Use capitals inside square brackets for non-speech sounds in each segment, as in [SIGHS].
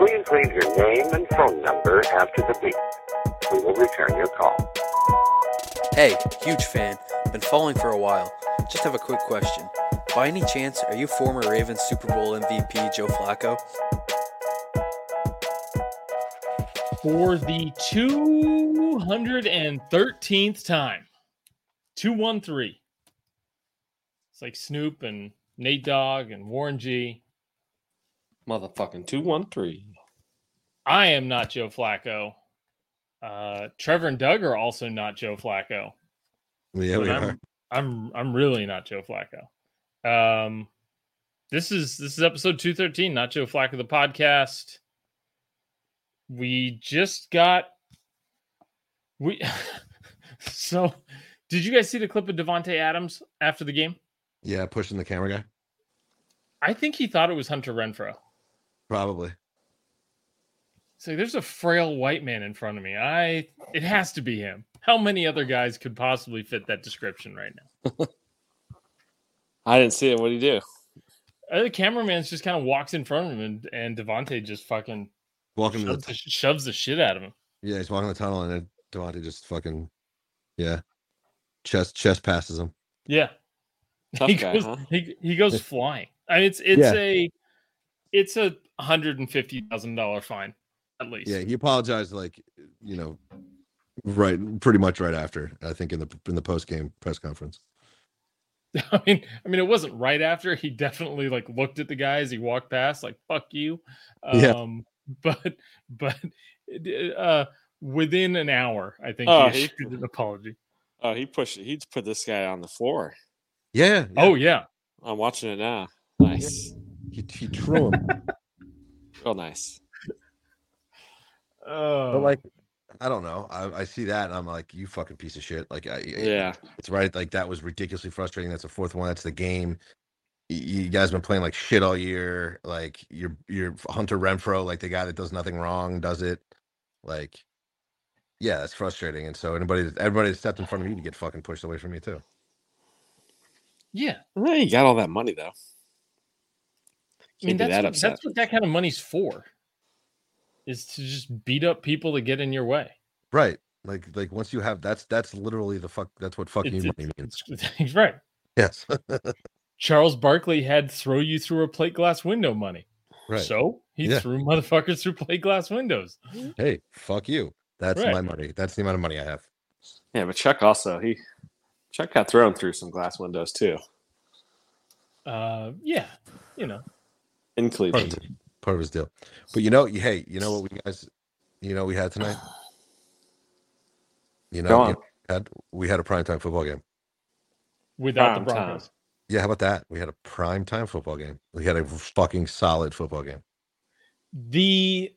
Please leave your name and phone number after the beep. We will return your call. Hey, huge fan. Been following for a while. Just have a quick question. By any chance, are you former Ravens Super Bowl MVP Joe Flacco? For the 213th time, 213. It's like Snoop and Nate Dogg and Warren G. Motherfucking 213. I am not Joe Flacco. Uh, Trevor and Doug are also not Joe Flacco. Yeah, But we I'm, are. I'm I'm really not Joe Flacco. Um, this is this is episode 213, not Joe Flacco the podcast. We just got we [LAUGHS] so did you guys see the clip of Davante Adams after the game? Yeah, pushing the camera guy. I think he thought it was Hunter Renfrow. Probably. So there's a frail white man in front of me. I it has to be him. How many other guys could possibly fit that description right now? [LAUGHS] I didn't see it. What did you do? Uh, the cameraman's just kind of walks in front of him, and, and Davante just fucking Walking shoves the the, shoves the shit out of him. yeah, he's walking the tunnel and then Davante just fucking yeah. Chest chest passes him. Yeah, Tough he guy, goes huh? he, he goes [LAUGHS] flying. I mean, it's it's Yeah. a it's a hundred and fifty thousand dollar fine at least. Yeah, he apologized like you know, right pretty much right after, I think in the in the post game press conference. [LAUGHS] I mean, I mean, it wasn't right after. He definitely like looked at the guy as he walked past, like "fuck you." [LAUGHS] Yeah. Um, but but uh, within an hour, I think Oh, he he- issued an apology. Oh, he pushed. He put this guy on the floor. Yeah. yeah. Oh yeah, I'm watching it now. Nice, he, he threw him. [LAUGHS] real nice. oh, but like I don't know. I, I see that and I'm like, you fucking piece of shit. Like I Yeah, It's right. Like that was ridiculously frustrating. That's the fourth one. That's the game. You guys been playing like shit all year. Like you're you're Hunter Renfrow, like the guy that does nothing wrong, does it. Like, yeah, that's frustrating. And so anybody, everybody that stepped in front of you to get fucking pushed away from you too. yeah. well, he got all that money though. I mean, that's that what, upset. that's what that kind of money's for. Is to just beat up people that get in your way. Right. Like like once you have that's that's literally the fuck. That's what fucking It's- money means. [LAUGHS] He's right. Yes. [LAUGHS] Charles Barkley had throw you through a plate glass window money. right. So he Yeah. threw motherfuckers through plate glass windows. hey, fuck you. That's Right. my money. That's the amount of money I have. Yeah, but Chuck also he Chuck got thrown through some glass windows too Uh, yeah, you know. In Part of, Cleveland. his- part of his deal. But you know, hey, you know what we guys, you know, we had tonight. [SIGHS] You know, Go you on. know, had we had a primetime football game. Without the Prime time. Broncos. Yeah, how about that? We had a prime time football game. We had a fucking solid football game. The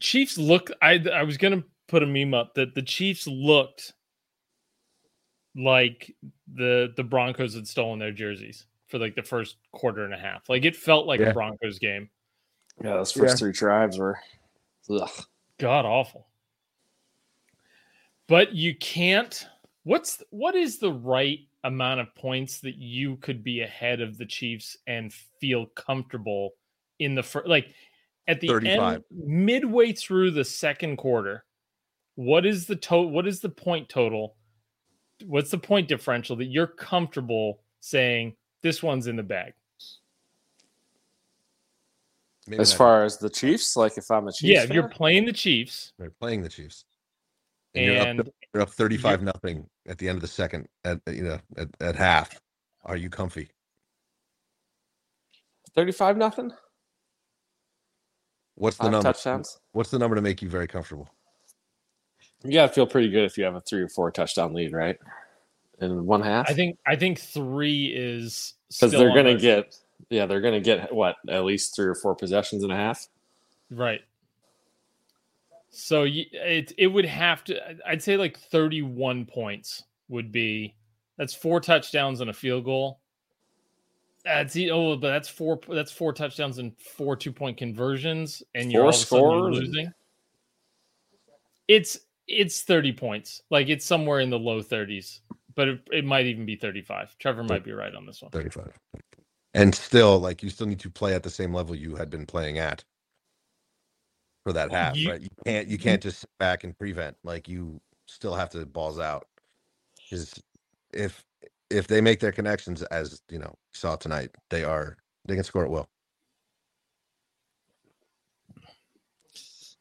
Chiefs look I I was gonna put a meme up that the Chiefs looked like the the Broncos had stolen their jerseys for like the first quarter and a half. Like it felt like Yeah. a Broncos game. Yeah, those first Yeah. three drives were. Ugh. God awful. But you can't what's what is the right amount of points that you could be ahead of the Chiefs and feel comfortable in the first like at the 35. end midway through the second quarter what is the total what is the point total what's the point differential that you're comfortable saying this one's in the bag Maybe As far as the Chiefs, like if I'm a Chiefs, yeah fan, you're playing the Chiefs they're playing the Chiefs, and, you're, up, and you're up thirty-five nothing at the end of the second. At you know, at, at half, are you comfy? thirty-five nothing, What's the five number? touchdowns. What's the number to make you very comfortable? You gotta feel pretty good if you have a three or four touchdown lead, right? In one half, i think i think three is because they're gonna get, yeah, they're gonna get what at least three or four possessions and a half. Right. So you, it it would have to. I'd say like thirty one points would be. That's four touchdowns and a field goal. That's oh, but that's four. That's four touchdowns and four two point conversions, and you're Four all of a sudden scores? losing. It's it's thirty points. Like it's somewhere in the low thirties, but it, it might even be thirty five. Trevor might be right on this one. Thirty-five, and still, like you still need to play at the same level you had been playing at. for that half, You- right? You can't you can't just sit back and prevent. Like you still have to balls out. Because if if they make their connections as you know saw tonight, they are they can score at will.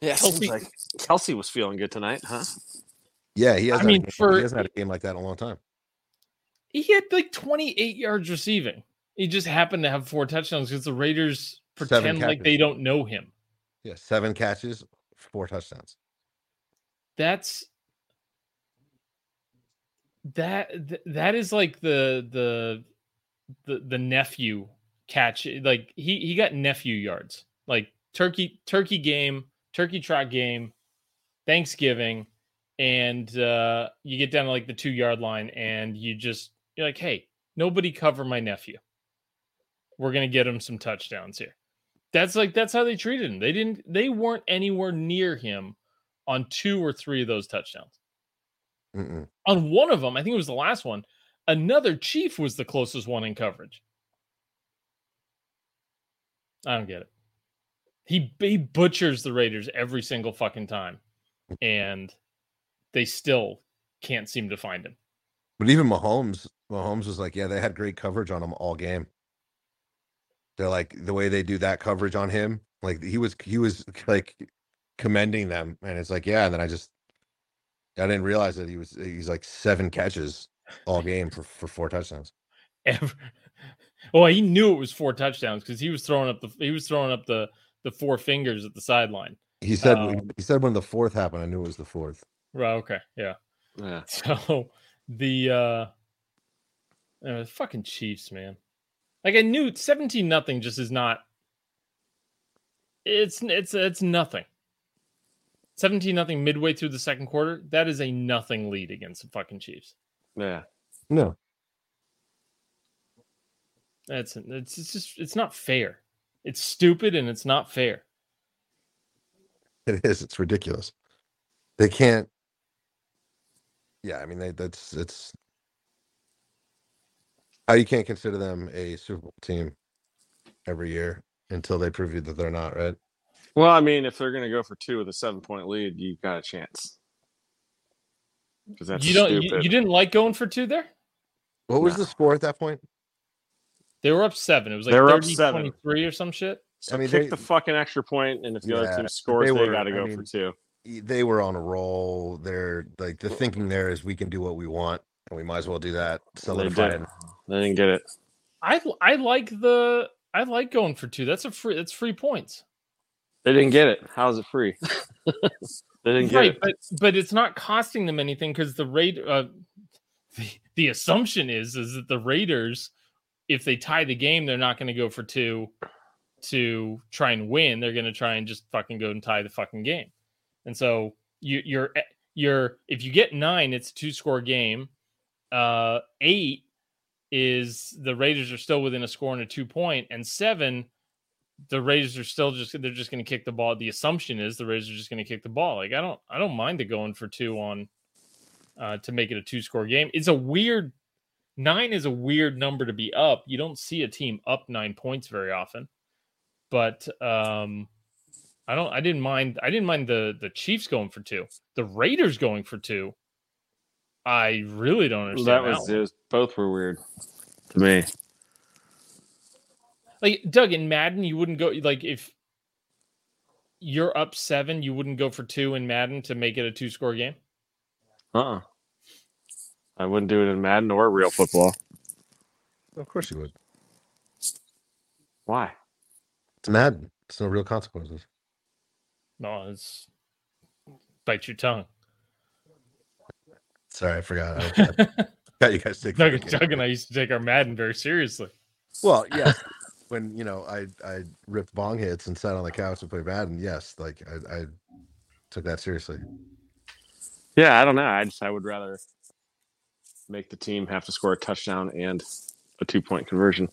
Yeah, it Kelce- like Kelce was feeling good tonight, huh? Yeah, he has. I had a mean, game- for- he hasn't had a game like that in a long time. He had like 28 yards receiving. He just happened to have four touchdowns because the Raiders pretend like they don't know him. Yeah, seven catches, four touchdowns. That's that that is like the the the the nephew catch like he he got nephew yards like turkey turkey game turkey trot game thanksgiving and uh you get down to like the two yard line and you just you're like hey nobody cover my nephew we're gonna get him some touchdowns here that's like that's how they treated him they didn't they weren't anywhere near him on two or three of those touchdowns Mm-mm. on one of them, I think it was the last one, another Chief was the closest one in coverage. I don't get it. He he butchers the Raiders every single fucking time, [LAUGHS] and they still can't seem to find him. But even Mahomes, Mahomes was like, yeah, they had great coverage on him all game. They're like the way they do that coverage on him, like he was he was like commending them, and it's like, yeah. And then I just I didn't realize that he was he's like seven catches all game for for four touchdowns. Ever. [LAUGHS] Well, he knew it was four touchdowns because he was throwing up the he was throwing up the the four fingers at the sideline. He said Um, he said when the fourth happened, I knew it was the fourth. Right. Okay. Yeah. Yeah. [LAUGHS] So the uh, uh fucking Chiefs, man. Like I knew 17 nothing just is not it's it's it's nothing. 17 nothing midway through the second quarter, that is a nothing lead against the fucking Chiefs. Yeah. No, That's it's, it's just it's not fair. It's stupid and it's not fair. it is. It's ridiculous. They can't. Yeah, I mean, they, that's it's how you can't consider them a Super Bowl team every year until they prove you that they're not, right? Well, I mean, if they're going to go for two with a seven point lead, you got a chance. Because that's you don't you, stupid. you didn't like going for two there? What was No. the score at that point? They were up 7. It was like They were up 30 seven. 23 or some shit. so I mean, kick they- the fucking extra point, and if the Yeah, other team scores, they they, were- got to I go mean, for two. They were on a roll. They're like the thinking there is we can do what we want, and we might as well do that. They did. it. They didn't get it. I I like the I like going for two. That's a free that's free points. They didn't get it. How is it free? [LAUGHS] they didn't get right, it. but but it's not costing them anything because the rate uh, the, the assumption is is that the Raiders, if they tie the game, they're not going to go for two to try and win. They're going to try and just fucking go and tie the fucking game. And so you, you're you're if you get nine, it's a two score game. Uh, eight is the Raiders are still within a score and a two point, and seven the Raiders are still just they're just going to kick the ball. The assumption is the Raiders are just going to kick the ball. Like I don't I don't mind the going for two on uh, to make it a two score game. It's a weird nine is a weird number to be up. You don't see a team up nine points very often, but um, I don't I didn't mind I didn't mind the the Chiefs going for two. The Raiders going for two. I really don't understand That that was, one. it was both were weird to me. like Doug in Madden, you wouldn't go like if you're up seven, you wouldn't go for two in Madden to make it a two score game. Uh uh I wouldn't do it in Madden or real football. Of course you would. Why? It's Madden. It's no real consequences. No, it's bite your tongue. Sorry, I forgot. I, [LAUGHS] I got you guys take. Doug, Doug and I used to take our Madden very seriously. Well, yeah. when you know I I ripped bong hits and sat on the couch and played Madden, yes, like I, I took that seriously. Yeah, I don't know. I just I would rather make the team have to score a touchdown and a two point conversion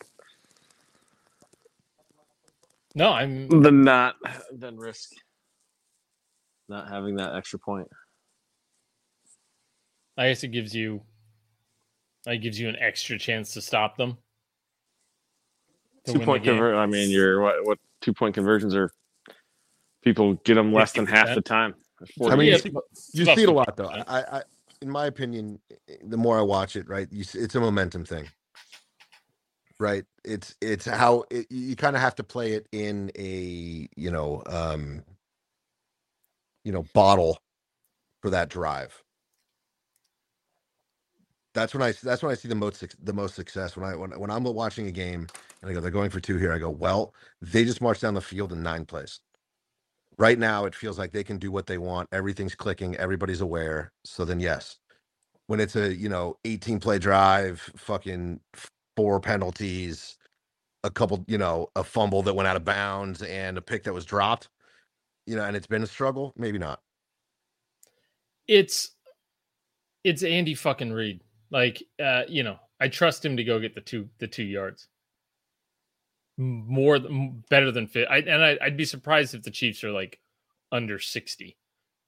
No, I'm than not than risk not having that extra point. I guess it gives you it gives you an extra chance to stop them. to Two win the point game. convert. I mean, your what what two point conversions are People get them less than half the time. I mean, Yeah, you see, you see it a lot though. I, I, in my opinion, the more I watch it, right, you, see- it's a momentum thing, right? It's it's how it, you kind of have to play it in a you know um you know bottle for that drive. That's when I that's when I see the most the most success. When I when, when I'm watching a game and I go they're going for two here I go well they just marched down the field in nine plays right now it feels like they can do what they want. Everything's clicking. Everybody's aware. So then yes. When it's a you know 18 play drive fucking four penalties a couple you know a fumble that went out of bounds and a pick that was dropped you know and it's been a struggle maybe not it's it's Andy fucking Reid. Like, uh, you know, I trust him to go get the two the two yards. More better than fit. I, and I, I'd be surprised if the Chiefs are like under sixty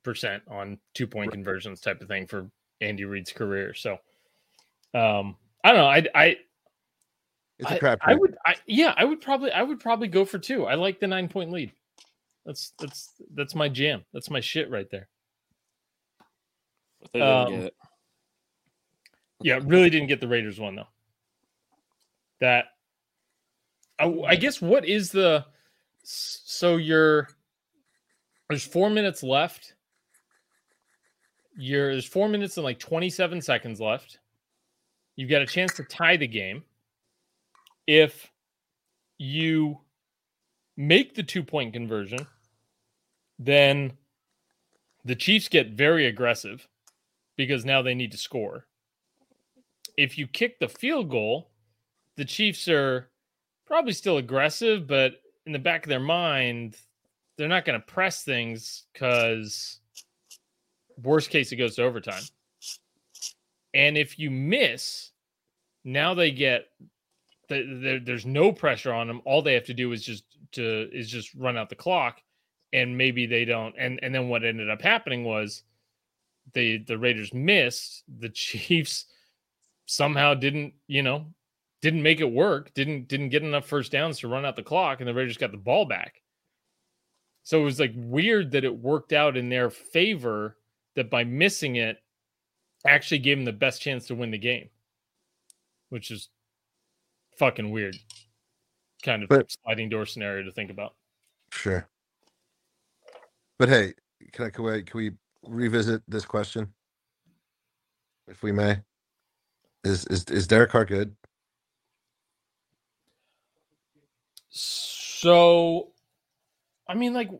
percent on two point conversions type of thing for Andy Reid's career. So, um, I don't know. I I it's a I, crap I would. I yeah. I would probably. I would probably go for two. I like the nine point lead. That's that's that's my jam. That's my shit right there. They didn't Um, get it. [LAUGHS] Yeah, really didn't get the Raiders one though. That I, I guess what is the so you're there's four minutes left. You're there's four minutes and like 27 seconds left. You've got a chance to tie the game. If you make the two point conversion, then the Chiefs get very aggressive because now they need to score. If you kick the field goal, the Chiefs are probably still aggressive, but in the back of their mind, they're not going to press things because worst case it goes to overtime. And if you miss, now they get th- there, there's no pressure on them. All they have to do is just to is just run out the clock, and maybe they don't. And and then what ended up happening was the the Raiders missed. The [LAUGHS] Chiefs somehow didn't you know didn't make it work. Didn't didn't get enough first downs to run out the clock, and the Raiders got the ball back. So it was like weird that it worked out in their favor. That by missing it, actually gave them the best chance to win the game, which is fucking weird. Kind of But- sliding door scenario to think about. Sure. But hey, can I can we, can we revisit this question, if we may? Is is is Derek Carr good? So, I mean, like,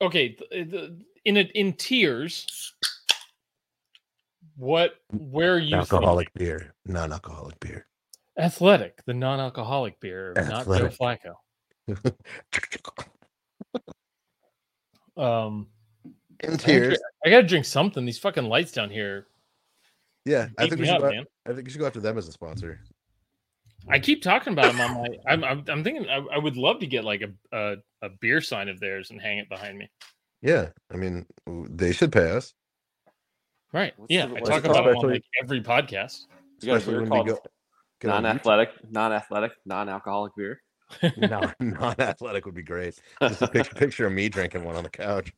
okay, th- th- in a, in tiers, what where are you Alcoholic beer, non-alcoholic beer. athletic, the non-alcoholic beer, not Joe Athletic. Flacco. [LAUGHS] Um, In I gotta tears. drink- I gotta drink something. These fucking lights down here Yeah, I think we should up, go, man. I think you should go after them as a sponsor. I keep talking about them on my. I'm I'm, I'm thinking I, I would love to get like a, a a beer sign of theirs and hang it behind me. Yeah, I mean they should pay us, Right? What's yeah, the- I talk about them on like every podcast. You got a beer called go get on YouTube. non-athletic, non-athletic, non-alcoholic beer. [LAUGHS] No, [LAUGHS] non-athletic would be great. Just a picture, [LAUGHS] picture of me drinking one on the couch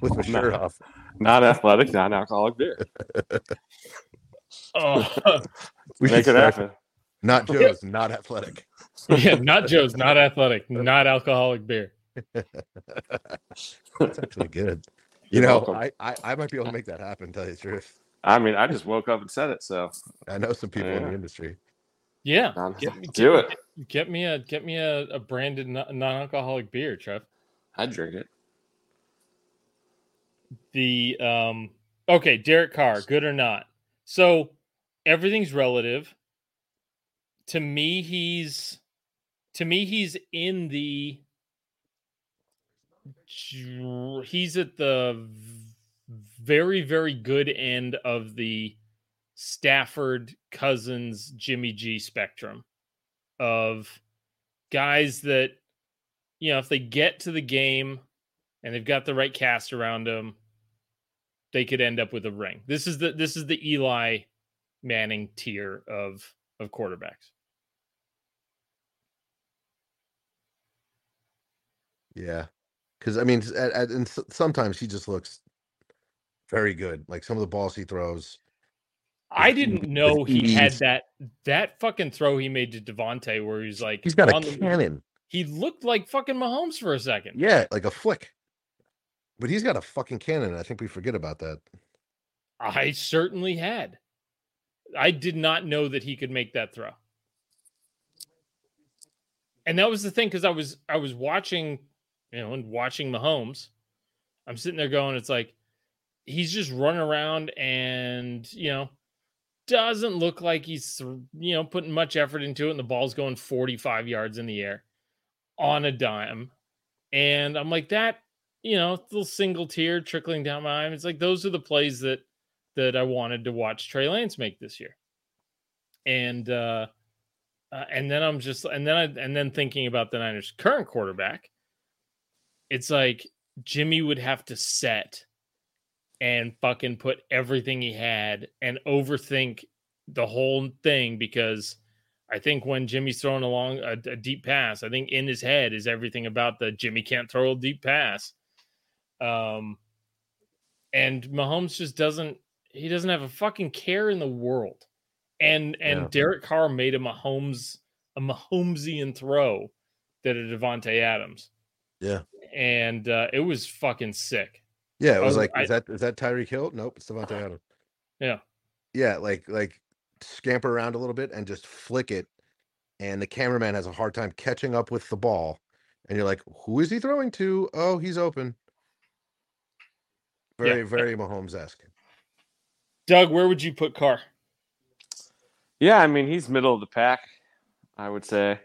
with my shirt No. off. non-athletic, non-alcoholic beer. Oh, We Make it start- happen. Not Joe's, not athletic. yeah, not Joe's, not athletic, not alcoholic beer. That's actually good. You You're know. I, I I might be able to make that happen. Tell you the truth, I mean, I just woke up and said it, so I know some people in the industry. Yeah, non- get, [LAUGHS] do get, it. Get me a get me a, a branded non- non-alcoholic beer, Trev. I'd drink it. The um okay, Derek Carr, good or not? So everything's relative. To me, he's to me he's in the he's at the very very good end of the Stafford Cousins Jimmy G spectrum of guys that you know if they get to the game and they've got the right cast around them they could end up with a ring. This is the this is the Eli Manning tier of of quarterbacks. Yeah, because I mean, at, at, and sometimes he just looks very good. Like some of the balls he throws. I didn't know he had that that fucking throw he made to Davante where he's like He's got a on the- cannon. he looked like fucking Mahomes for a second. Yeah, like a flick. But he's got a fucking cannon. I think we forget about that. I certainly had. I did not know that he could make that throw. And that was the thing because I was I was watching, you know, and watching Mahomes. I'm sitting there going, it's like he's just running around and you know doesn't look like he's you know putting much effort into it, and the ball's going 45 yards in the air on a dime. And I'm like that, you know, little single tear trickling down my eye. It's like those are the plays that that I wanted to watch Trey Lance make this year. And uh, uh and then I'm just and then I and then thinking about the Niners current quarterback, it's like Jimmy would have to set and fucking put everything he had and overthink the whole thing because I think when Jimmy's throwing along a, a deep pass, I think in his head is everything about the Jimmy can't throw a deep pass. Um, and Mahomes just doesn't. He doesn't have a fucking care in the world. And and Yeah. Derek Carr made a Mahomes a Mahomesian throw that a Davante Adams. Yeah. And uh, it was fucking sick. Yeah, it was Oh, like, I- is that is that Tyreek Hill? Nope, it's Davante [SIGHS] Adams. Yeah. Yeah, like like scamper around a little bit and just flick it, and the cameraman has a hard time catching up with the ball, and you're like, who is he throwing to? Oh, he's open. Yeah. Very very Mahomes esque. Doug, where would you put Carr? Yeah, I mean he's middle of the pack, I would say.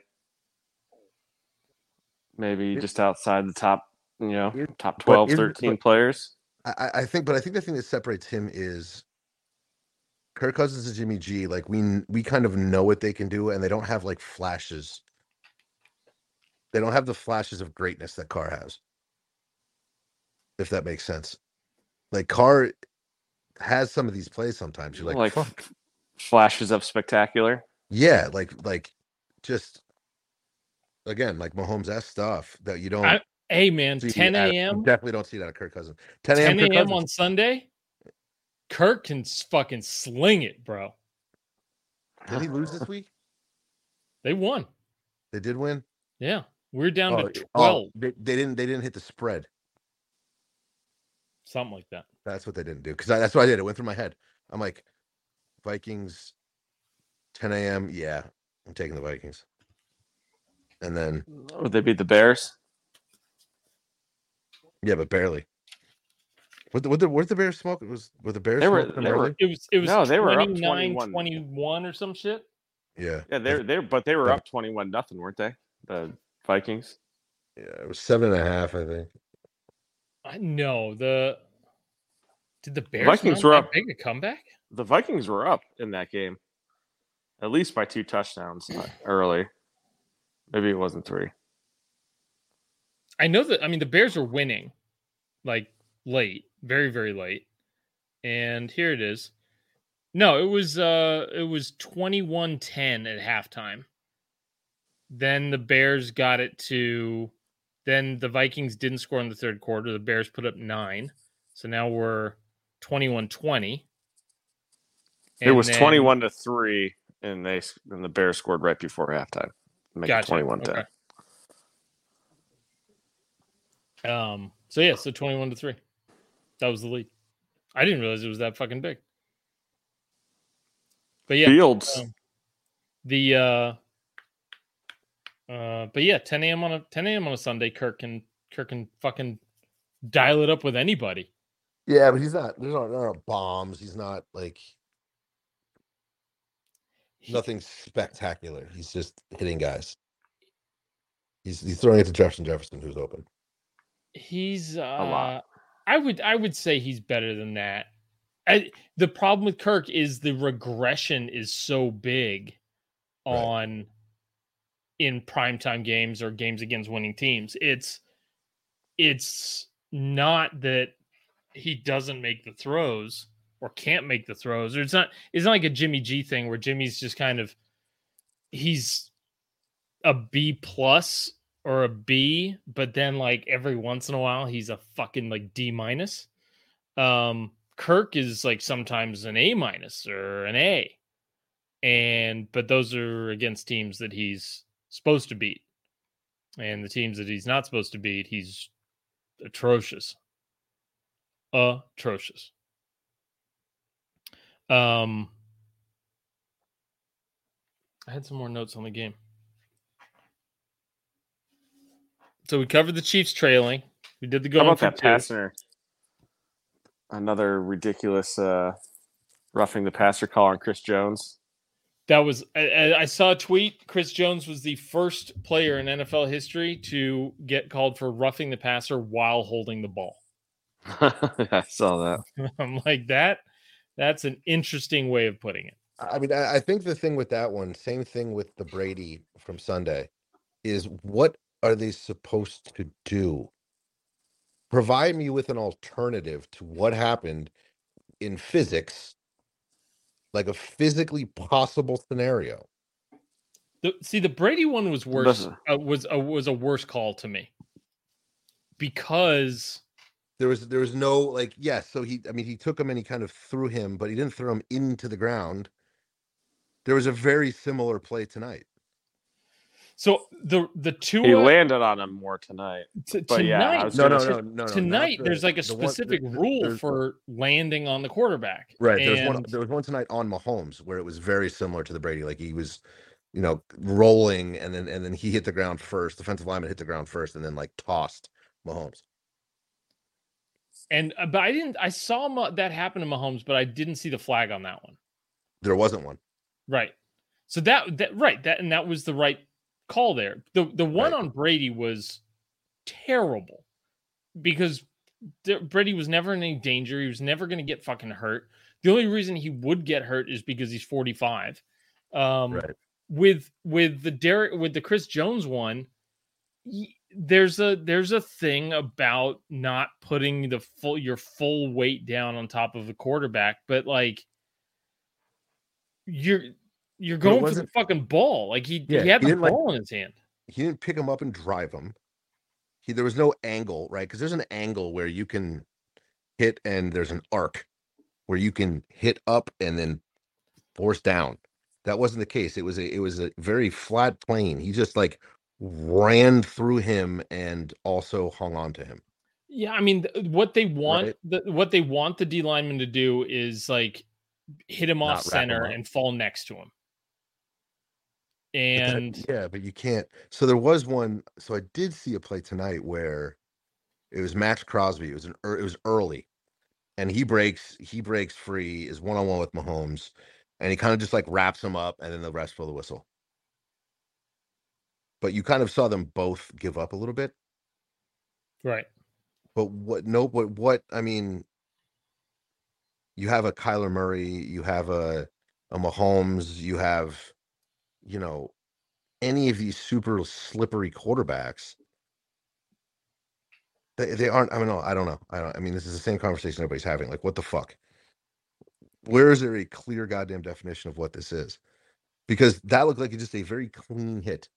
Maybe just outside the top, you know, It- top but 12, in- 13 but- players. I, I- I think, but I think the thing that separates him is Kirk Cousins and Jimmy G. Like we we kind of know what they can do, and they don't have like flashes. They don't have the flashes of greatness that Carr has. If that makes sense, like Carr has some of these plays. Sometimes you're like, like fuck, f- flashes of spectacular. yeah, like like just again like Mahomes s stuff that you don't. I- Hey man, see 10 out of- you a.m. Definitely don't see that at Kirk Cousins. 10 10 a.m. Kirk a.m. On Sunday. Kirk can fucking sling it, bro. Did he lose this week? They won. They did win. Yeah. We're down Oh, to 12, oh, they, they didn't. They didn't hit the spread. something like that. That's what they didn't do. Because that's what I did. It went through my head. I'm like, Vikings, 10 a.m. Yeah, I'm taking the Vikings. And then, Would they beat the Bears? Yeah, but barely. What the, what the, what the Bears smoke? Was were the Bears? They were- smoking they were- It was it was No, they were up 29, 21. 21 or some shit. Yeah, Yeah, they're they're but they were up twenty-one nothing, weren't they? The Vikings. yeah. It was seven and a half, I think. I know the did the Bears Vikings were up. big a comeback? The Vikings were up in that game, at least by two touchdowns uh, early. Maybe it wasn't three. I know that I mean the Bears were winning like late, very very late. And here it is. No, it was uh it was 21-10 at halftime. Then the Bears got it to then the Vikings didn't score in the third quarter. The Bears put up 9. So now we're 21-20. it was then- twenty-one to three, and they and the Bears scored right before halftime, make it Gotcha. twenty-one ten. Okay. Um. So yeah. So twenty-one to three. That was the lead. I didn't realize it was that fucking big. But yeah, Fields. um, the uh, uh, but yeah, 10 a.m. on a 10 a.m. on a Sunday. Kirk can Kirk can fucking dial it up with anybody. Yeah, but he's not. There's not, there aren't bombs. He's not like He- nothing spectacular. He's just hitting guys. He's he's throwing it to Jefferson Jefferson, who's open. He's uh, lot. I would I would say he's better than that. I, the problem with Kirk is the regression is so big Right. on in primetime games or games against winning teams. It's it's not that he doesn't make the throws or can't make the throws. Or it's not it's not like a Jimmy G thing where Jimmy's just kind of he's a B plus or a B, but then like every once in a while he's a fucking like D minus. Um, Kirk is like sometimes an A minus or an A, and but those are against teams that he's supposed to beat, and the teams that he's not supposed to beat, he's atrocious, atrocious. Um, I had some more notes on the game. So we covered the Chiefs trailing. We did the How about that two. passer? Another ridiculous uh, roughing the passer call on Chris Jones. That was I- I, I saw a tweet. Chris Jones was the first player in NFL history to get called for roughing the passer while holding the ball. [LAUGHS] I saw that. [LAUGHS] I'm like that. That's an interesting way of putting it. I mean, I, I think the thing with that one, same thing with the Brady from Sunday, is what are they supposed to do? Provide me with an alternative to what happened in physics, like a physically possible scenario. The, see, the Brady one was worse. Listen. Uh, was a, was a worse call to me because There was there was no like yes, so he I mean he took him and he kind of threw him, but he didn't throw him into the ground. There was a very similar play tonight. So the the two He landed on him more tonight. t- but yeah, tonight was No, no, no, no, no. tonight the- there's like a the one- specific rule for landing on the quarterback. Right. There was one. And- There was one tonight on Mahomes where it was very similar to the Brady. Like he was, you know, rolling and then and then he hit the ground first. Defensive lineman hit the ground first and then like tossed Mahomes. And uh, but I didn't. I saw Ma- that happen to Mahomes, but I didn't see the flag on that one. There wasn't one. Right. So that that right that and that was the right call there. The the one Right. on Brady was terrible because Brady was never in any danger. He was never going to get fucking hurt. The only reason he would get hurt is because he's 45. Um Right. with with the Derek with the Chris Jones one, y- there's a there's a thing about not putting the full your full weight down on top of the quarterback, but like you're you're going for the fucking ball. Like he Yeah, he had the like- ball in his hand. He didn't pick him up and drive him. He there was no angle, right? Because there's an angle where you can hit and there's an arc where you can hit up and then force down. That wasn't the case. It was a it was a very flat plane. He just like ran through him and also hung on to him. Yeah, I mean what they want Right. the, what they want the D lineman to do is like hit him off Not him center up. and fall next to him. But that- And yeah, but you can't. So there was one. So I did see a play tonight where it was Maxx Crosby. It was an it was early, and he breaks he breaks free is one on one with Mahomes, and he kind of just like wraps him up, and then the rest blow the whistle. But you kind of saw them both give up a little bit. right. But what? No, what? What? I mean, you have a Kyler Murray, you have a a Mahomes, you have, you know, any of these super slippery quarterbacks. They they aren't. I mean, no, I don't know. I don't. I mean, this is the same conversation everybody's having. Like, what the fuck? Where is there a clear goddamn definition of what this is? Because that looked like just a very clean hit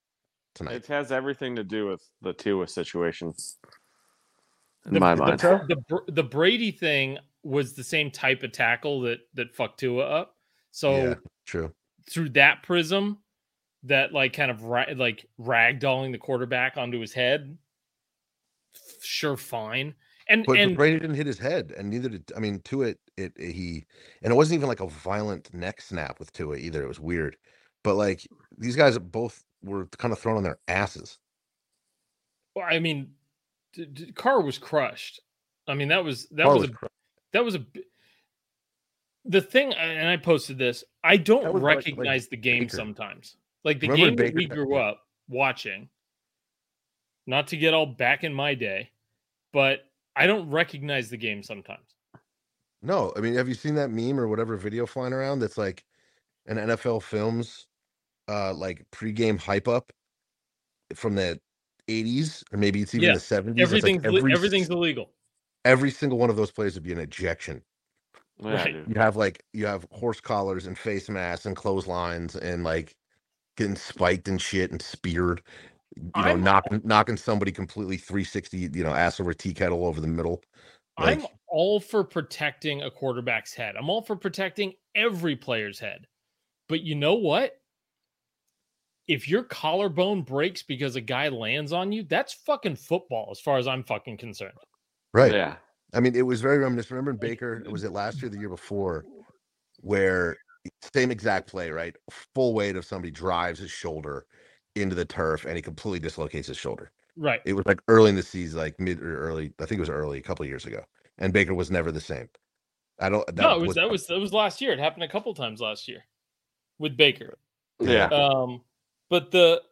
tonight. It has everything to do with the Tua situation. In The- my the- mind. The Br- the Brady thing was the same type of tackle that that fucked Tua up. So yeah, true. through that prism, that like kind of ra- like ragdolling the quarterback onto his head, sure, fine. And But, but and Brady didn't hit his head, and neither did I mean Tua. It, it it- he and it wasn't even like a violent neck snap with Tua either. It was weird, but like these guys both were kind of thrown on their asses. well, I mean, d- d- Carr was crushed. I mean, that was that Carr was, was a that was a the thing and i posted this i don't was like- like recognize the game Baker. sometimes like the Remember game that we got- grew up watching not to get all back in my day but i don't recognize the game sometimes No, I mean, have you seen that meme or whatever video flying around that's like an NFL Films, uh, like pregame hype up from the '80s or maybe it's even Yeah, the '70s. It's like everything's le- every, everything's illegal every single one of those plays would be an ejection. Yeah, Right. dude. You have like you have horse collars and face masks and clotheslines and like getting spiked and shit and speared. you know, I'm- knocking knocking somebody completely 360, you know, ass over tea kettle over the middle. I'm Like- all for protecting a quarterback's head. I'm all for protecting every player's head. But you know what? If your collarbone breaks because a guy lands on you, that's fucking football as far as I'm fucking concerned. Right. Yeah. I mean, it was very reminiscent. Remember in Baker, uh, was it last year, the year before, where same exact play, right? Full weight of somebody drives his shoulder into the turf and he completely dislocates his shoulder. Right. It was like early in the season, like mid or early. I think it was early, a couple of years ago. And Baker was never the same. I don't. That no, it was that was that was last year. It happened a couple times last year with Baker. Yeah. Um, but the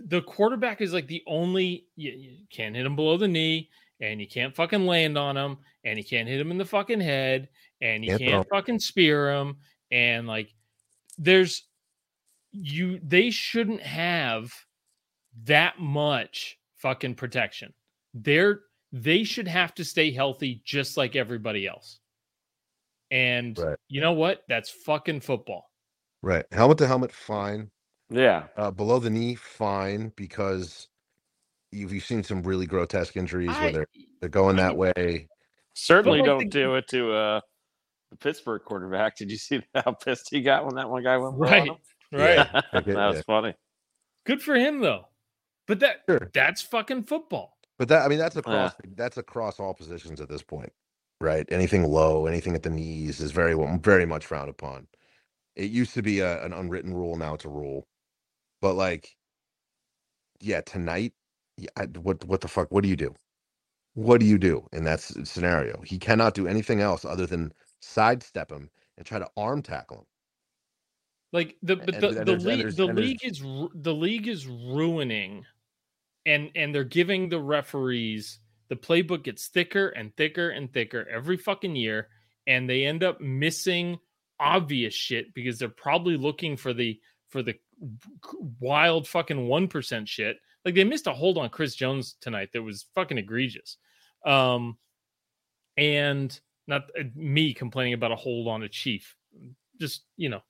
the quarterback is like the only you, you can't hit him below the knee, and you can't fucking land on him, and you can't hit him in the fucking head, and you Can't can't throw. fucking spear them. and like there's you they shouldn't have that much fucking protection. They're they should have to stay healthy just like everybody else. And Right. you know what? That's fucking football. right. Helmet to helmet, fine. Yeah. Uh, below the knee, fine, because you've, you've seen some really grotesque injuries I- where they're they're going I that way. Certainly like don't the- do it to uh the Pittsburgh quarterback. Did you see [LAUGHS] how pissed he got when that one guy went Right. him? Right. Yeah. [LAUGHS] that was yeah. funny. Good for him though. But that Sure. that's fucking football. But that I mean that's across that's across all positions at this point, right? Anything low, anything at the knees is very very much frowned upon. It used to be a, an unwritten rule, now it's a rule. But like, yeah, tonight, yeah, I, what what the fuck? What do you do? What do you do in that scenario? He cannot do anything else other than sidestep him and try to arm tackle him. Like the And- the, and the league the league is the league is ruining and and they're giving the referees the playbook gets thicker and thicker and thicker every fucking year and they end up missing obvious shit because they're probably looking for the for the wild fucking 1% shit like they missed a hold on Chris Jones tonight that was fucking egregious um and not uh, me complaining about a hold on a chief. Just you know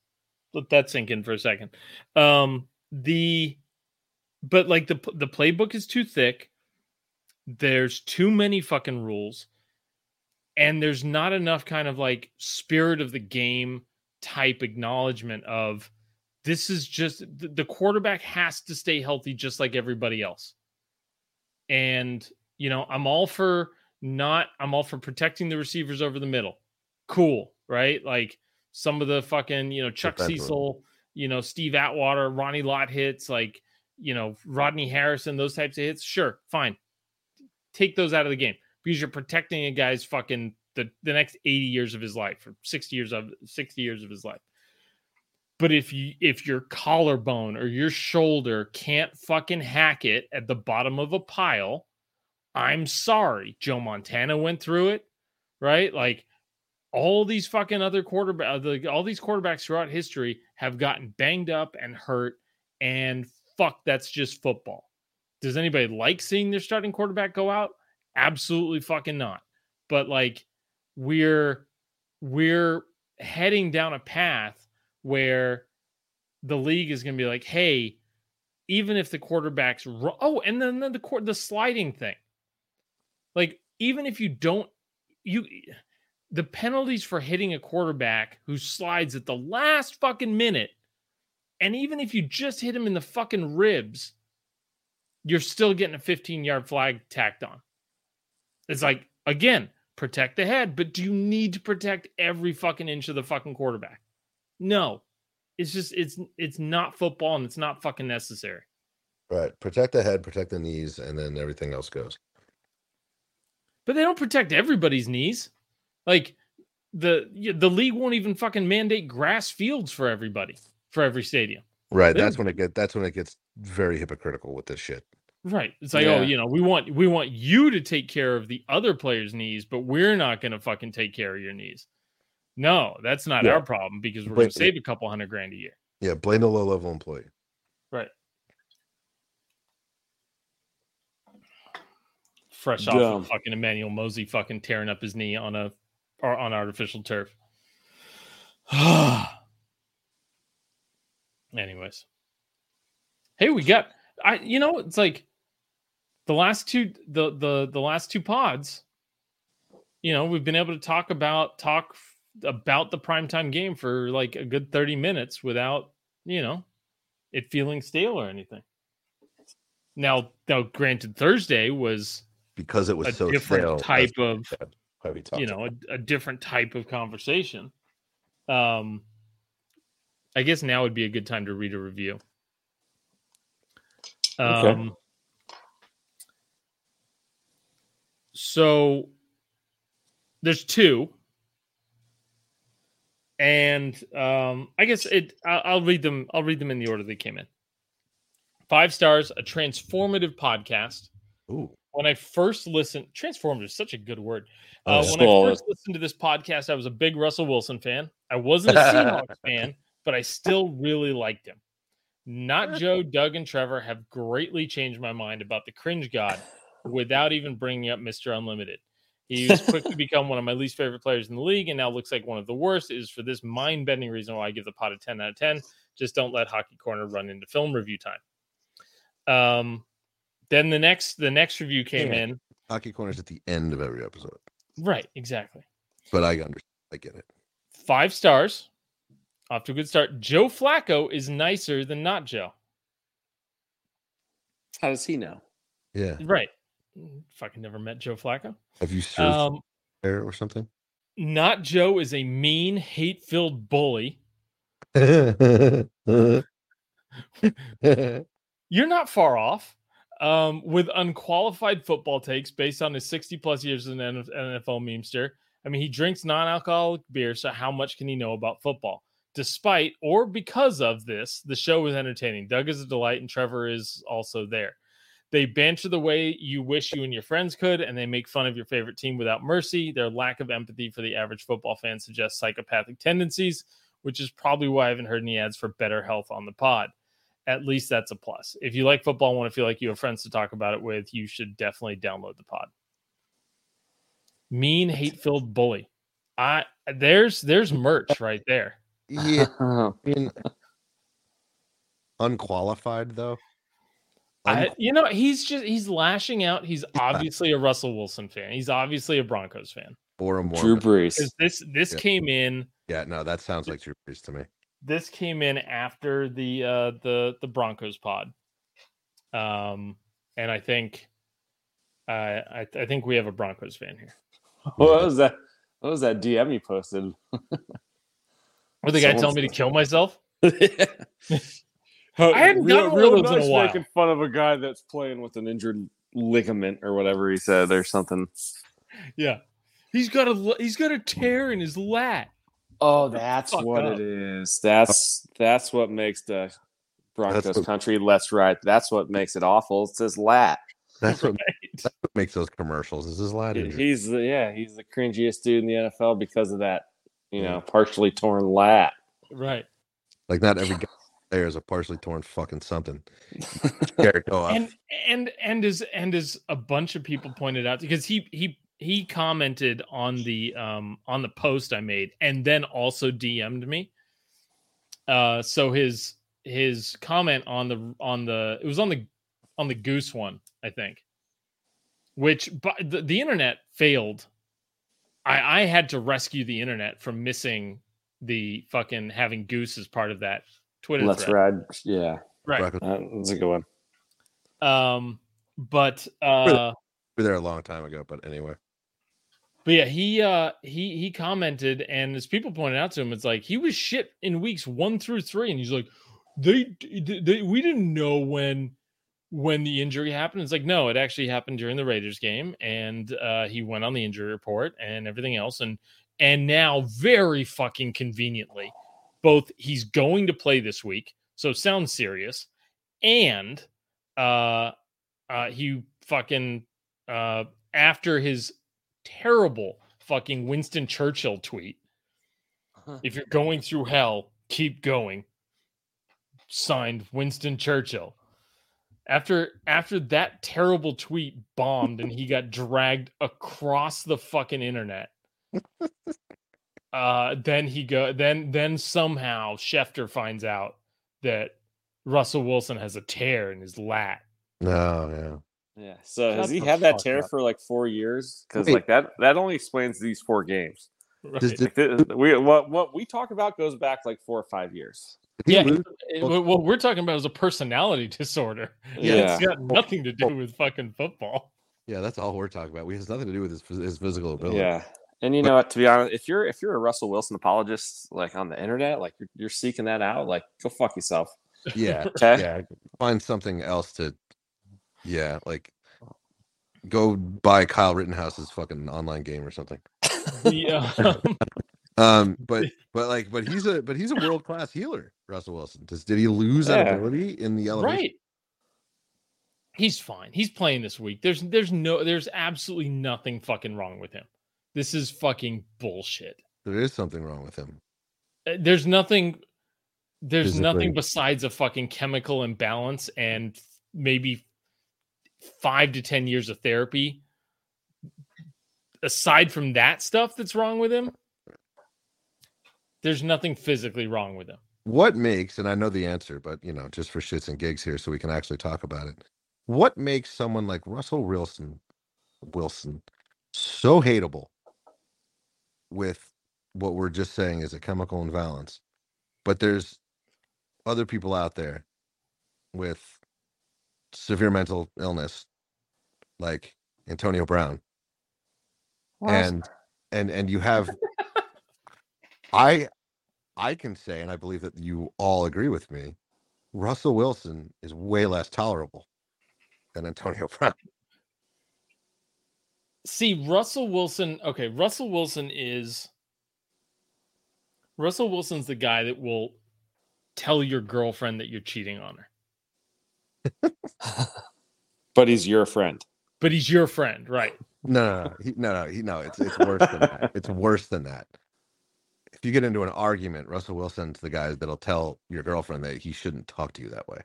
let that sink in for a second. Um the but like the the playbook is too thick. There's too many fucking rules. And there's not enough kind of like spirit of the game type acknowledgement of this is just the, the quarterback has to stay healthy just like everybody else. And you know i'm all for not i'm all for protecting the receivers over the middle. Cool right? Like some of the fucking you know chuck cecil you know steve atwater ronnie lott hits like you know rodney harrison those types of hits sure fine. Take those out of the game because you're protecting a guy's fucking the, the next 80 years of his life or 60 years of 60 years of his life. But if you if your collarbone or your shoulder can't fucking hack it at the bottom of a pile i'm sorry joe montana went through it right? Like all these fucking other quarterback uh, the, all these quarterbacks throughout history have gotten banged up and hurt and fuck that's just football. Does anybody like seeing their starting quarterback go out? Absolutely fucking not. But like we're we're heading down a path where the league is going to be like hey even if the quarterbacks ru- oh and then, then the court the sliding thing like even if you don't you the penalties for hitting a quarterback who slides at the last fucking minute and even if you just hit him in the fucking ribs you're still getting a 15 yard flag tacked on it's like again protect the head but do you need to protect every fucking inch of the fucking quarterback no it's just it's it's not football and it's not fucking necessary Right. Protect the head, protect the knees, and then everything else goes. But they don't protect everybody's knees. Like the the league won't even fucking mandate grass fields for everybody for every stadium. Right. They That's don't- when it get that's when it gets very hypocritical with this shit. Right. It's like, oh, Yeah. oh, you know, we want we want you to take care of the other players' knees, but we're not going to fucking take care of your knees. No, that's not Yeah. our problem because we're gonna save a couple hundred grand a year. Yeah, blame the low level employee. Right. Fresh off of fucking Emmanuel Moseley fucking tearing up his knee on a or on artificial turf. [SIGHS] Anyways. Hey, we got I you know, it's like the last two the the the last two pods, you know, we've been able to talk about talk about the primetime game for like a good 30 minutes without, you know, it feeling stale or anything. Now, now granted Thursday was because it was a so different stale, type of why we talked you know a, a different type of conversation. Um i guess now would be a good time to read a review. Okay. um so there's two. And um i guess it I'll, I'll read them i'll read them in the order they came in. Five stars a transformative podcast. Ooh. When I first listened, transformative is such a good word. Oh, Uh, yeah. when I first listened to this podcast, I was a big Russell Wilson fan. I wasn't a Seahawks [LAUGHS] fan, but I still really liked him. Not Joe, Doug, and Trevor have greatly changed my mind about the cringe god without even bringing up Mr. Unlimited. He was quick to [LAUGHS] become one of my least favorite players in the league and now looks like one of the worst. It is for this mind bending reason why I give the pot a 10 out of 10. Just don't let Hockey Corner run into film review time. Um, then the next the next review came Yeah. in. Hockey corners at the end of every episode, Right, exactly. but I understand. I get it. Five stars. Off to a good start. Joe Flacco is nicer than not Joe. How does he know? Yeah. Right. Fucking never met Joe Flacco. Have you searched Um, there or something? not Joe is a mean, hate filled bully. [LAUGHS] You're not far off. Um, with unqualified football takes based on his 60 plus years as an NF- NFL memester. I mean, he drinks non alcoholic beer, so how much can he know about football? Despite or because of this, the show is entertaining. Doug is a delight, and Trevor is also there. They banter the way you wish you and your friends could, and they make fun of your favorite team without mercy. Their lack of empathy for the average football fan suggests psychopathic tendencies, which is probably why I haven't heard any ads for BetterHelp on the pod. At least that's a plus. If you like football and want to feel like you have friends to talk about it with, you should definitely download the pod. Mean, hate-filled bully. I there's there's merch right there. yeah. [LAUGHS] I mean, unqualified though. I, you know, he's just he's lashing out. He's obviously a Russell Wilson fan. He's obviously a Broncos fan. or a more. Drew Brees. 'Cause this this Yeah. came in Yeah, no, that sounds like Drew Brees to me. This came in after the uh the the Broncos pod. Um and I think uh, I I think we have a Broncos fan here. [LAUGHS] What was that? What was that DM you posted? [LAUGHS] Or the guy Someone's- telling me to kill myself? [LAUGHS] I hadn't gotten one of those in a while. Making fun of a guy that's playing with an injured ligament or whatever he said or something. Yeah. He's got a he's got a tear in his lat. Oh, that's what up. it is. That's that's what makes the Broncos what- country less right. That's what makes it awful. It's his lat. That's what, [LAUGHS] Right. that's what makes those commercials. Is his lad injury? He's the yeah, he's the cringiest dude in the NFL because of that, you know, partially torn lat. Right. Like not every guy there is a partially torn fucking something. [LAUGHS] Jared, go and and and as and as a bunch of people pointed out because he he he commented on the um on the post I made and then also DM'd me. Uh so his his comment on the on the it was on the on the goose one, I think. Which but the, the internet failed. I I had to rescue the internet from missing the fucking having goose as part of that Twitter Let's thread. ride. Yeah, Right. Rock- uh, that's a good one. Um but uh We were there a long time ago, but anyway. But yeah, he uh he he commented, and as people pointed out to him, it's like he was shit in weeks one through three, and he's like, they, they, they we didn't know when when the injury happened. It's like no, it actually happened during the Raiders game, and uh he went on the injury report and everything else, and and now very fucking conveniently, both he's going to play this week, so sounds serious, and uh uh he fucking uh after his terrible fucking Winston Churchill tweet. If you're going through hell, keep going. Signed Winston Churchill. After after that terrible tweet bombed and he got [LAUGHS] dragged across the fucking internet. [LAUGHS] uh then he go then then somehow Schefter finds out that Russell Wilson has a tear in his lat. No, yeah. Yeah. So Shut has he had that tear up. for like four years? Because like that that only explains these four games. Does- Right. does- Like, th- we what what we talk about goes back like four or five years. Yeah, lose? it- what we're talking about is a personality [LAUGHS] disorder. Yeah. It's got nothing to do with fucking football. Yeah, that's all we're talking about. We has nothing to do with his, his physical ability. Yeah. And you know what? To be honest, if you're if you're a Russell Wilson apologist, like on the internet, like you're, you're seeking that out, like go fuck yourself. yeah, [LAUGHS] Okay. yeah. Find something else to. Yeah, like go buy Kyle Rittenhouse's fucking online game or something. Yeah. um, [LAUGHS] Um, but [LAUGHS] but like but he's a but he's a world class healer. Russell Wilson. Does did he lose that ability in the elevation? right. He's fine. He's playing this week. There's there's no there's absolutely nothing fucking wrong with him. This is fucking bullshit. There is something wrong with him. Uh, There's nothing there's Physically. nothing besides a fucking chemical imbalance and maybe 5 to 10 years of therapy. Aside from that stuff that's wrong with him, there's nothing physically wrong with him. What makes, and I know the answer, but you know, just for shits and gigs here, so we can actually talk about it. What makes someone like Russell Wilson, Wilson, so hateable with what we're just saying is a chemical imbalance, but there's other people out there with severe mental illness, like Antonio Brown, and and and you have [LAUGHS] i i can say and i believe that you all agree with me russell wilson is way less tolerable than antonio [LAUGHS] brown. See, Russell Wilson, okay, Russell Wilson is Russell Wilson's the guy that will tell your girlfriend that you're cheating on her. [LAUGHS] But he's your friend. But he's your friend, right? no no no he, no no he, no it's it's worse than that [LAUGHS] it's worse than that if you get into an argument russell wilson's the guy that'll tell your girlfriend that he shouldn't talk to you that way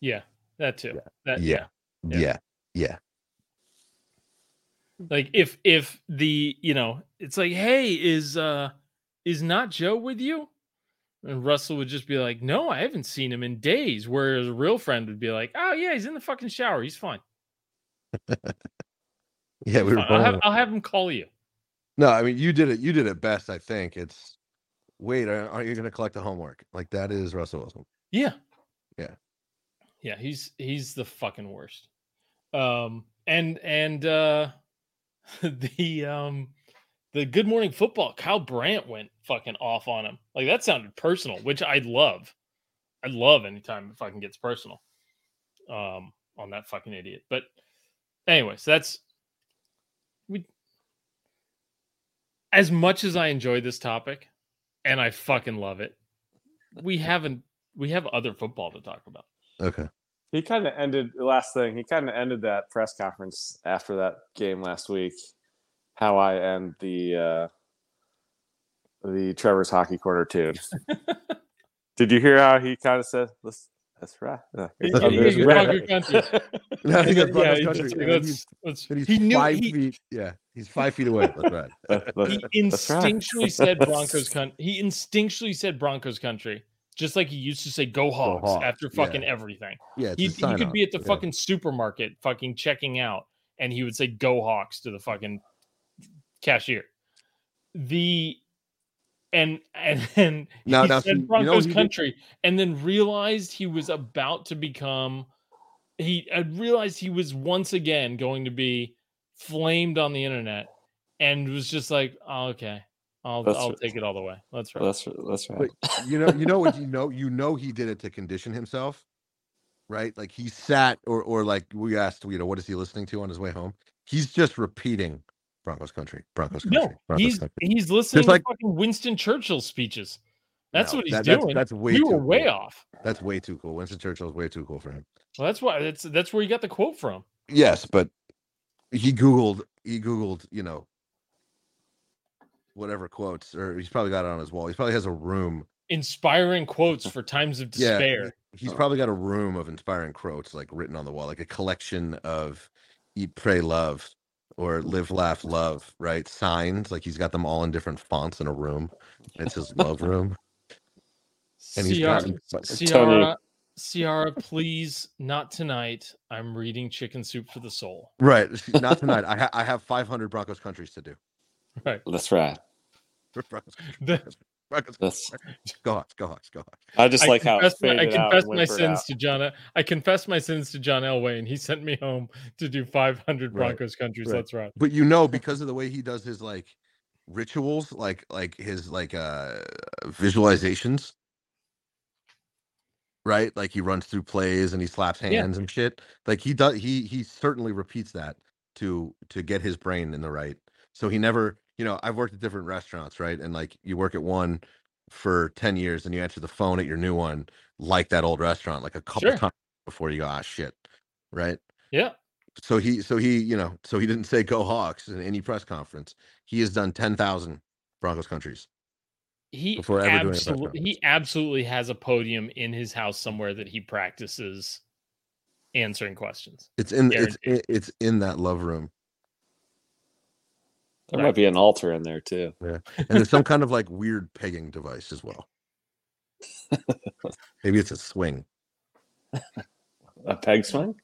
Yeah, that too. That yeah Yeah. yeah yeah, Like if if the, you know, it's like, "Hey, is uh is not Joe with you?" And Russell would just be like, "No, I haven't seen him in days." Whereas a real friend would be like, "Oh yeah, he's in the fucking shower. He's fine. [LAUGHS] yeah we were I'll, have, both- I'll have him call you." no i mean you did it you did it best i think it's wait are- aren't you going to collect the homework like that is russell wilson Yeah. Yeah. Yeah, he's he's the fucking worst. Um and and uh [LAUGHS] the um the good morning football, Kyle Brandt went fucking off on him. Like that sounded personal, which I love. I love anytime it fucking gets personal. Um on that fucking idiot. But anyways, that's we as much as I enjoy this topic and I fucking love it, we haven't we have other football to talk about. okay He kind of ended the last thing. He kind of ended that press conference after that game last week. How I end the uh, the Trevor's hockey corner tune. [LAUGHS] Did you hear how he kind of said, "That's that's right." Uh, Yeah, yeah, yeah, yeah, Bronco country. No, I think Yeah, Broncos he- country, that's- that's- he's- he's he knew five he, feet. Yeah, he's five feet away. That's right. [LAUGHS] That- that- he that's right. instinctually [LAUGHS] said Broncos country. He instinctually said Broncos country, just like he used to say "Go Hogs" Hogs, after fucking yeah. everything. Yeah, He, he could be at the Yeah. fucking supermarket, fucking checking out, and he would say "Go Hawks" to the fucking cashier. The and and [LAUGHS] and Now- he now, said see, you know Broncos he did- country, and then realized he was about to become. He I realized he was once again going to be flamed on the internet, and was just like, oh, "Okay, I'll That's I'll right. take it all the way." That's right. That's that's right. But you know, you know what you know, you know he did it to condition himself, right? Like he sat or or like we asked, you know, what is he listening to on his way home? He's just repeating Broncos country, Broncos country. No, Broncos he's country. he's listening to fucking Winston Churchill speeches. That's No, what he's that- doing. That's, way we too were way cool. off. That's way too cool. Winston Churchill's way too cool for him. Well, that's why that's that's where you got the quote from. Yes, but he googled he googled, you know, whatever quotes, or he's probably got it on his wall. He probably has a room. Inspiring quotes for times of Yeah, despair. He's probably got a room of inspiring quotes like written on the wall, like a collection of eat, pray, love, or live, laugh, love, right? Signs, like he's got them all in different fonts in a room. It's his love [LAUGHS] room. and he's Ciara, gotten- but- Ciara, Ciara, please, not tonight. I'm reading Chicken Soup for the Soul. right. Not [LAUGHS] tonight. I, ha- I have 500 Broncos countries to do. Right. That's right. [LAUGHS] Broncos, The- Broncos, That's. go Hawks, go Hawks, go Hawks. I just I like how it my, I faded confess my sins out. to John. I confess my sins to John Elway, and he sent me home to do 500 Right. Broncos countries. Right. That's right. But you know, because of the way he does his like rituals, like like his like uh visualizations, right? Like he runs through plays and he slaps Yeah. hands and shit. Like he does he he certainly repeats that to to get his brain in the right. So he never, you know, I've worked at different restaurants, right? And like you work at one for 10 years and you answer the phone at your new one like that old restaurant like a couple Sure. times before you go, ah shit. Right? Yeah. so he so he you know so he didn't say go hawks in any press conference he has done 10,000 broncos countries He Before ever doing absolutely conference. he absolutely has a podium in his house somewhere that he practices answering questions. it's in it's Guaranteed. it's in that love room There Right. might be an altar in there too. Yeah. and there's some kind of like weird pegging device as well [LAUGHS] maybe it's a swing A peg swing.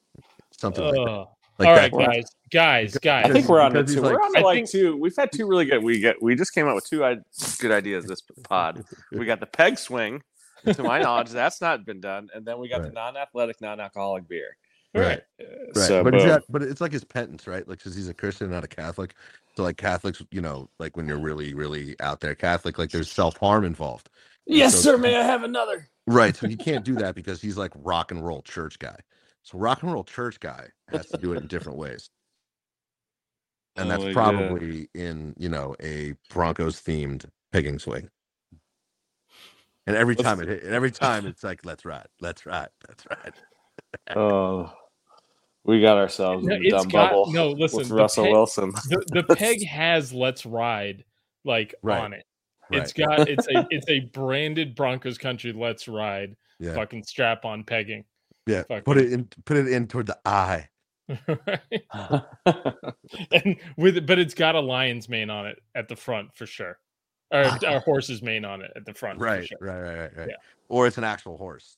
something like that like All that right, guys, guys, I think we're on to because two. he's we're on to like think... two. We've had two really good. We get. We just came out with two good ideas this pod. We got the peg swing. To my knowledge, that's not been done. And then we got the non-athletic, non-alcoholic beer. Right Uh, right So, but, he's boom. got, but it's like his penance right like because he's a christian not a catholic so like catholics you know like when you're really really out there catholic like there's self-harm involved yes, so- sir. May I have another? Right. So he [LAUGHS] can't do that because he's like rock and roll church guy. So rock and roll church guy has to do it in different ways. And Oh that's my God. probably in, you know, a Broncos themed pegging swing. And every Let's- time it hit, and every time it's like, let's ride, let's ride, let's ride. Oh, we got ourselves No, in the dumb got- bubble. no, [LAUGHS] listen, with Russell peg- Wilson. The, the [LAUGHS] peg has "Let's Ride" like Right. on it. It's Right. got [LAUGHS] it's a it's a branded Broncos country "Let's Ride" Yeah. fucking strap on pegging. Yeah. fucking- Put it in put it in toward the eye. Right? and with but it's got a lion's mane on it at the front for sure, or ah. a horse's mane on it at the front. for Right, sure. right, right, right, right. Yeah. Or it's an actual horse.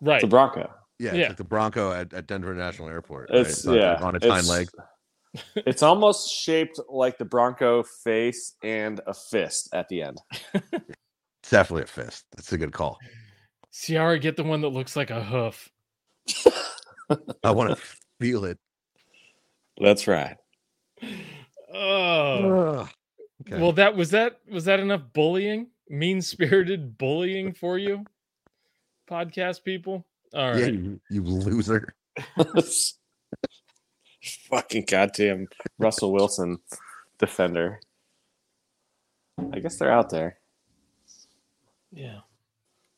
Right. the Bronco. Yeah, Yeah. it's like the Bronco at, at Denver National Airport. right? It's on- yeah on its hind it's- leg. [LAUGHS] It's almost shaped like the Bronco face and a fist at the end. It's definitely a fist. That's a good call. Ciara, get the one that looks like a hoof. [LAUGHS] I want to feel it. That's right. Oh, Ugh. Okay. well, that was that was that enough bullying, mean spirited bullying for you, podcast people. All right. Yeah, you, you loser. [LAUGHS] Fucking goddamn Russell Wilson defender. I guess they're out there. Yeah.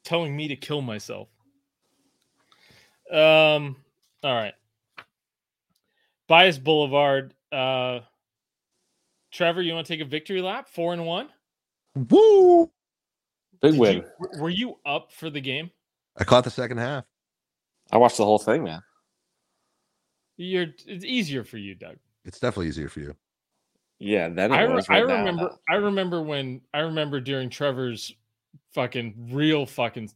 Telling me to kill myself. Um, all right. Bias Boulevard. Uh Trevor, you want to take a victory lap? Four and one? Woo! Big Did win. you- were- were you up for the game? I caught the second half. I watched the whole thing, man. You're it's easier for you, Doug. It's definitely easier for you. Yeah, then I, re- I right now. remember uh, I remember when I remember during Trevor's fucking real fucking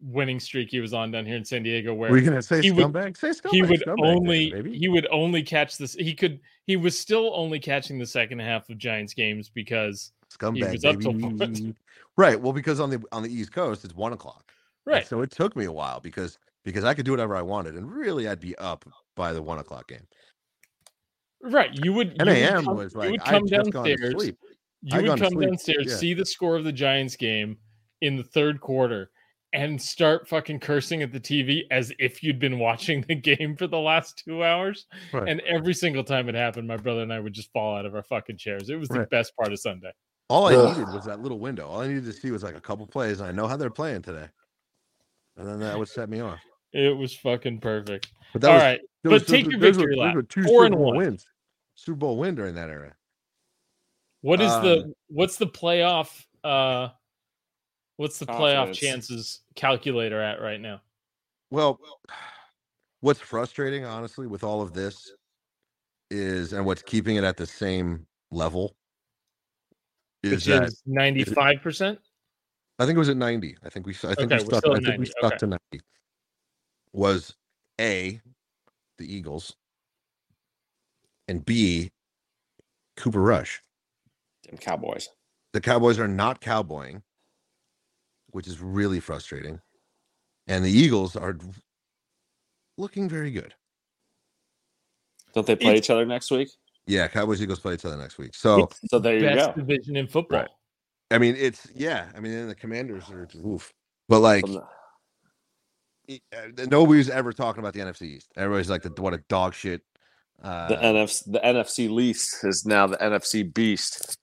winning streak he was on down here in San Diego where Were you gonna say he would- scumbag? say scumbag. he would scumbag, only baby. he would only catch this he could he was still only catching the second half of Giants games because scumbag. was up baby. Mm. [LAUGHS] Right. Well, because on the on the East Coast it's one o'clock. And right So it took me a while because because I could do whatever I wanted, and really I'd be up by the one o'clock game. right you would 10 you would a.m. come- was you would come had just gone to downstairs you I'd would come downstairs yeah. see the score of the Giants game in the third quarter and start fucking cursing at the TV as if you'd been watching the [LAUGHS] game for the last two hours. Right. And every single time it happened, my brother and I would just fall out of our fucking chairs. It was the Right. best part of Sunday. All I Ugh. needed was that little window. All I needed to see was like a couple plays, and I know how they're playing today. And then that would set me off. It was fucking perfect. But that All was, right, there but was- take those your those victory were- lap. those were two Four Super and Bowl one. wins. Super Bowl win during that era. What is the Um, what's the playoff uh what's the playoff Confidence. chances calculator at right now? Well, [SIGHS] what's frustrating, honestly, with all of this is, and what's keeping it at the same level is Which that is ninety five percent? I think it was at 90. I think we I think Okay, we stuck I think we stuck okay. to 90. Was A the Eagles and B Cooper Rush. Damn Cowboys. The Cowboys are not cowboying, which is really frustrating. And the Eagles are looking very good. Don't they play It's- each other next week? Yeah, Cowboys Eagles play each other next week. So It's So there you best go. division in football. Right. I mean, it's yeah. I mean, and the Commanders are oof, but like the- uh, nobody's ever talking about the NFC East. Everybody's like, the, what a dog shit. Uh, the NFC the NFC least is now the NFC beast.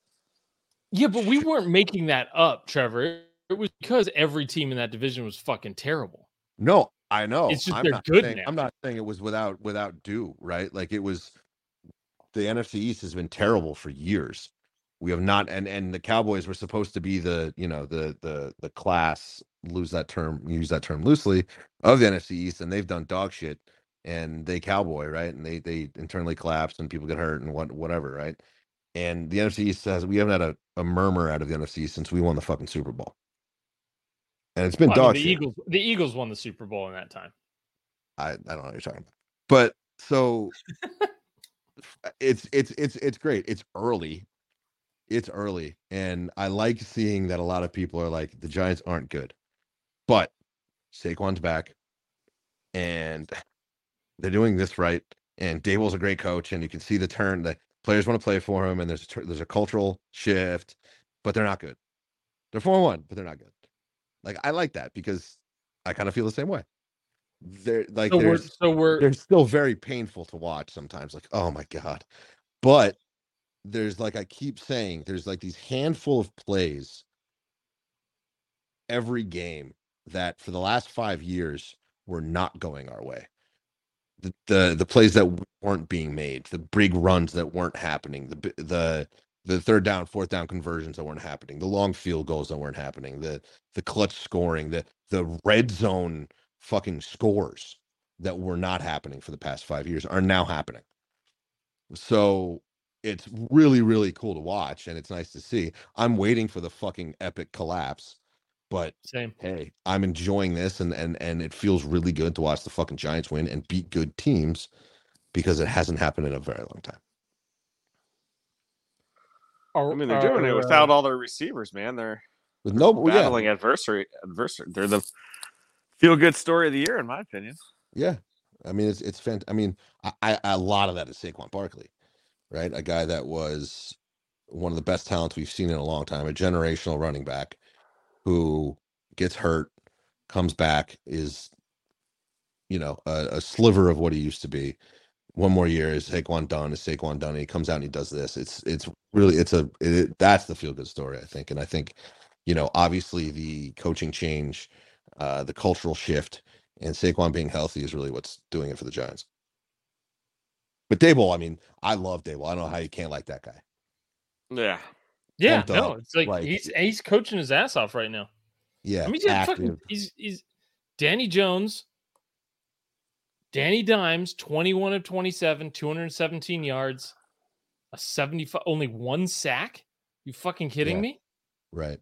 Yeah, but we weren't making that up, Trevor. It was because every team in that division was fucking terrible. no, I know. It's just I'm they're good saying, now. I'm not saying it was without without due, right? Like it was. The NFC East has been terrible for years. We have not, and and the Cowboys were supposed to be the you know the the the class lose that term use that term loosely of the NFC East, and they've done dog shit, and they cowboy right, and they they internally collapse and people get hurt and what whatever right, and the NFC East says we haven't had a, a murmur out of the NFC East since we won the fucking Super Bowl, and it's been Well, I mean, dog the shit. Eagles, the Eagles won the Super Bowl in that time. I, I don't know what you're talking about. But so [LAUGHS] Uh, it's it's it's it's great. It's early. It's early. And I like seeing that a lot of people are like, the Giants aren't good. But Saquon's back and [LAUGHS] they're doing this right. And Daboll's a great coach, and you can see the turn. The players want to play for him, and there's a there's a cultural shift, but they're not good. They're four one, but they're not good. Like I like that because I kind of feel the same way. They're like So we're so we're they're still very painful to watch sometimes like oh my god. But there's like i keep saying there's like these handful of plays every game that for the last five years were not going our way. The the, the plays that weren't being made the big runs that weren't happening the the the third down fourth down conversions that weren't happening the long field goals that weren't happening the the clutch scoring the the red zone fucking scores that were not happening for the past five years are now happening. So it's really, really cool to watch and it's nice to see. I'm waiting for the fucking epic collapse, but same. hey, I'm enjoying this and and and it feels really good to watch the fucking Giants win and beat good teams because it hasn't happened in a very long time. Are- I mean, they're doing it without uh, all their receivers, man. They're With no well, yeah, battling adversary. Adversary. They're the feel good story of the year, in my opinion. Yeah, I mean it's it's fant- I mean, I, I a lot of that is Saquon Barkley, right? A guy that was one of the best talents we've seen in a long time, a generational running back who gets hurt, comes back, is you know a, a sliver of what he used to be. One more year is Saquon done. Is Saquon done? And he comes out and he does this. It's it's really it's a it, that's the feel good story I think, and I think you know obviously the coaching change, uh, the cultural shift and Saquon being healthy is really what's doing it for the Giants. But Daboll, I mean, I love Daboll. I don't know how you can't like that guy. Yeah. Yeah, pumped no, up, it's like, like- he's he's coaching his ass off right now. Yeah, I mean, he's got active. fucking he's he's Danny Jones, Danny Dimes, 21 of 27, 217 yards, a 75 only one sack. You fucking kidding Yeah. me? Right.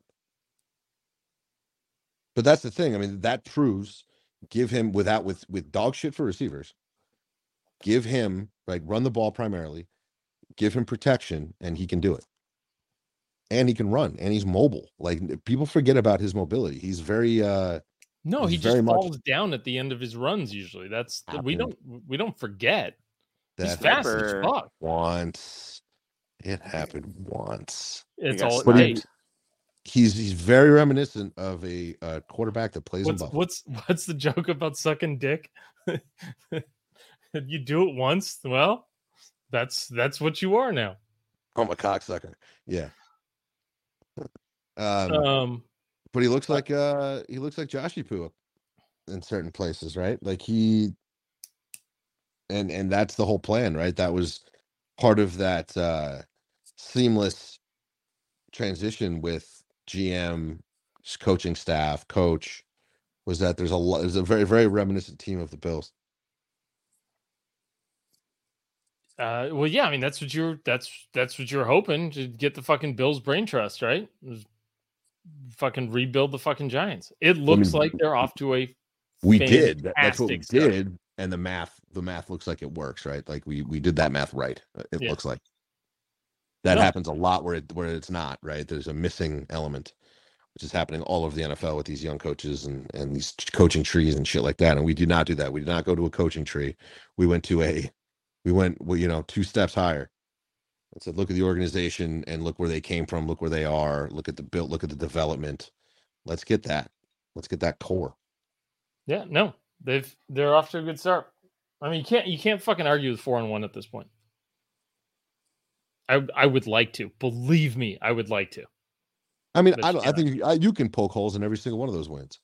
But that's the thing. I mean, that proves give him without with with dog shit for receivers. Give him right, run the ball primarily, give him protection, and he can do it. And he can run, and he's mobile. Like people forget about his mobility. He's very uh No, He's he just very much- falls down at the end of his runs usually. That's we don't we don't forget. He's fast as fuck. once. It happened once. It's all it takes. He's he's very reminiscent of a, uh quarterback that plays in What's Buffalo. what's [LAUGHS] what's the joke about sucking dick? [LAUGHS] you do it once, well, that's that's what you are now. I'm a cocksucker. Yeah. Um, Um, but he looks like uh he looks like Joshy Poo in certain places, right? Like he and and that's the whole plan, right? That was part of that uh seamless transition with GM coaching staff, coach was that there's a lot there's a very very reminiscent team of the Bills. uh, well, yeah, I mean that's what you're that's that's what you're hoping to get the fucking Bills brain trust, right? Fucking rebuild the fucking Giants. It looks mean, like they're off to a We did. That- That's what we start. did, and the math the math looks like it works, right? Like we we did that math right. uh, It Yeah. looks like that No. happens a lot where it where it's not right. There's a missing element, which is happening all over the NFL with these young coaches and and these coaching trees and shit like that. And we do not do that. We did not go to a coaching tree. We went to a we went well, you know two steps higher. And said, look at the organization and look where they came from. Look where they are. Look at the build. Look at the development. Let's get that. Let's get that core. Yeah, no, they've they're off to a good start. I mean, you can't you can't fucking argue with four and one at this point. I I would like to believe me, I would like to. I mean, But I don't. I think you, I, you can poke holes in every single one of those wins.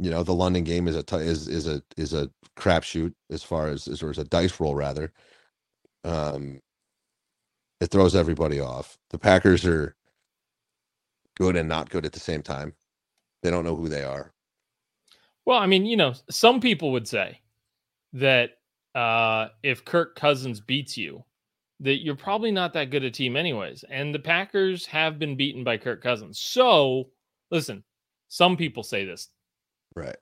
You know, the London game is a t- is is a is a crapshoot as far as as or is a dice roll rather. Um, it throws everybody off. The Packers are good and not good at the same time. They don't know who they are. Well, I mean, you know, some people would say that uh, if Kirk Cousins beats you, that you're probably not that good a team, anyways. And the Packers have been beaten by Kirk Cousins. So, listen, some people say this, Right.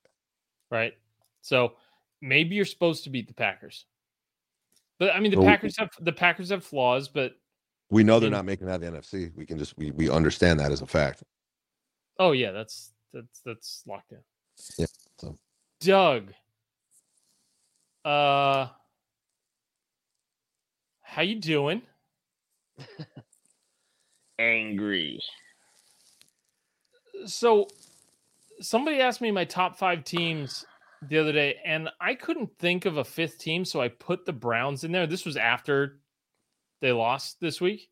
right? So maybe you're supposed to beat the Packers. But I mean, the Well, Packers have the Packers have flaws, but We know they're not making that the NFC. We can just we we understand that as a fact. oh yeah, that's that's that's locked in. Yeah, so. Doug, uh, how you doing? Angry. So, somebody asked me my top five teams the other day, and I couldn't think of a fifth team, so I put the Browns in there. This was after they lost this week.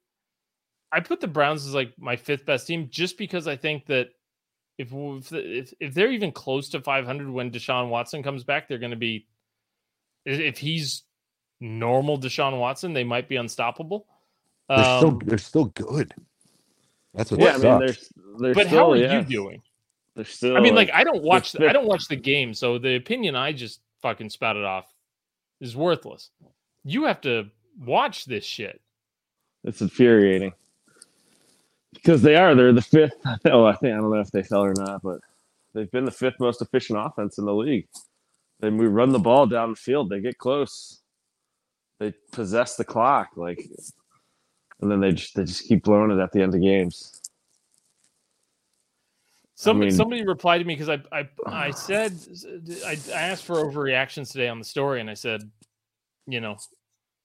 I put the Browns as like my fifth best team just because I think that if if if, if they're even close to 500 when Deshaun Watson comes back, they're going to be if he's normal Deshaun Watson, they might be unstoppable. They're still Um, they're still good. That's what Yeah, I sucks. mean, there's there's but still, how are yeah, you doing? They're still. I mean, like I don't watch. The, I don't watch the game, so the opinion I just fucking spouted off is worthless. You have to watch this shit. It's infuriating because they are. They're the fifth. [LAUGHS] Oh, I think I don't know if they fell or not, but they've been the fifth most efficient offense in the league. They move, run the ball down the field. They get close. They possess the clock, like, and then they just they just keep blowing it at the end of games. Somebody, mean- somebody replied to me because I, I, [SIGHS] I said, I, I asked for overreactions today on the story, and I said, you know,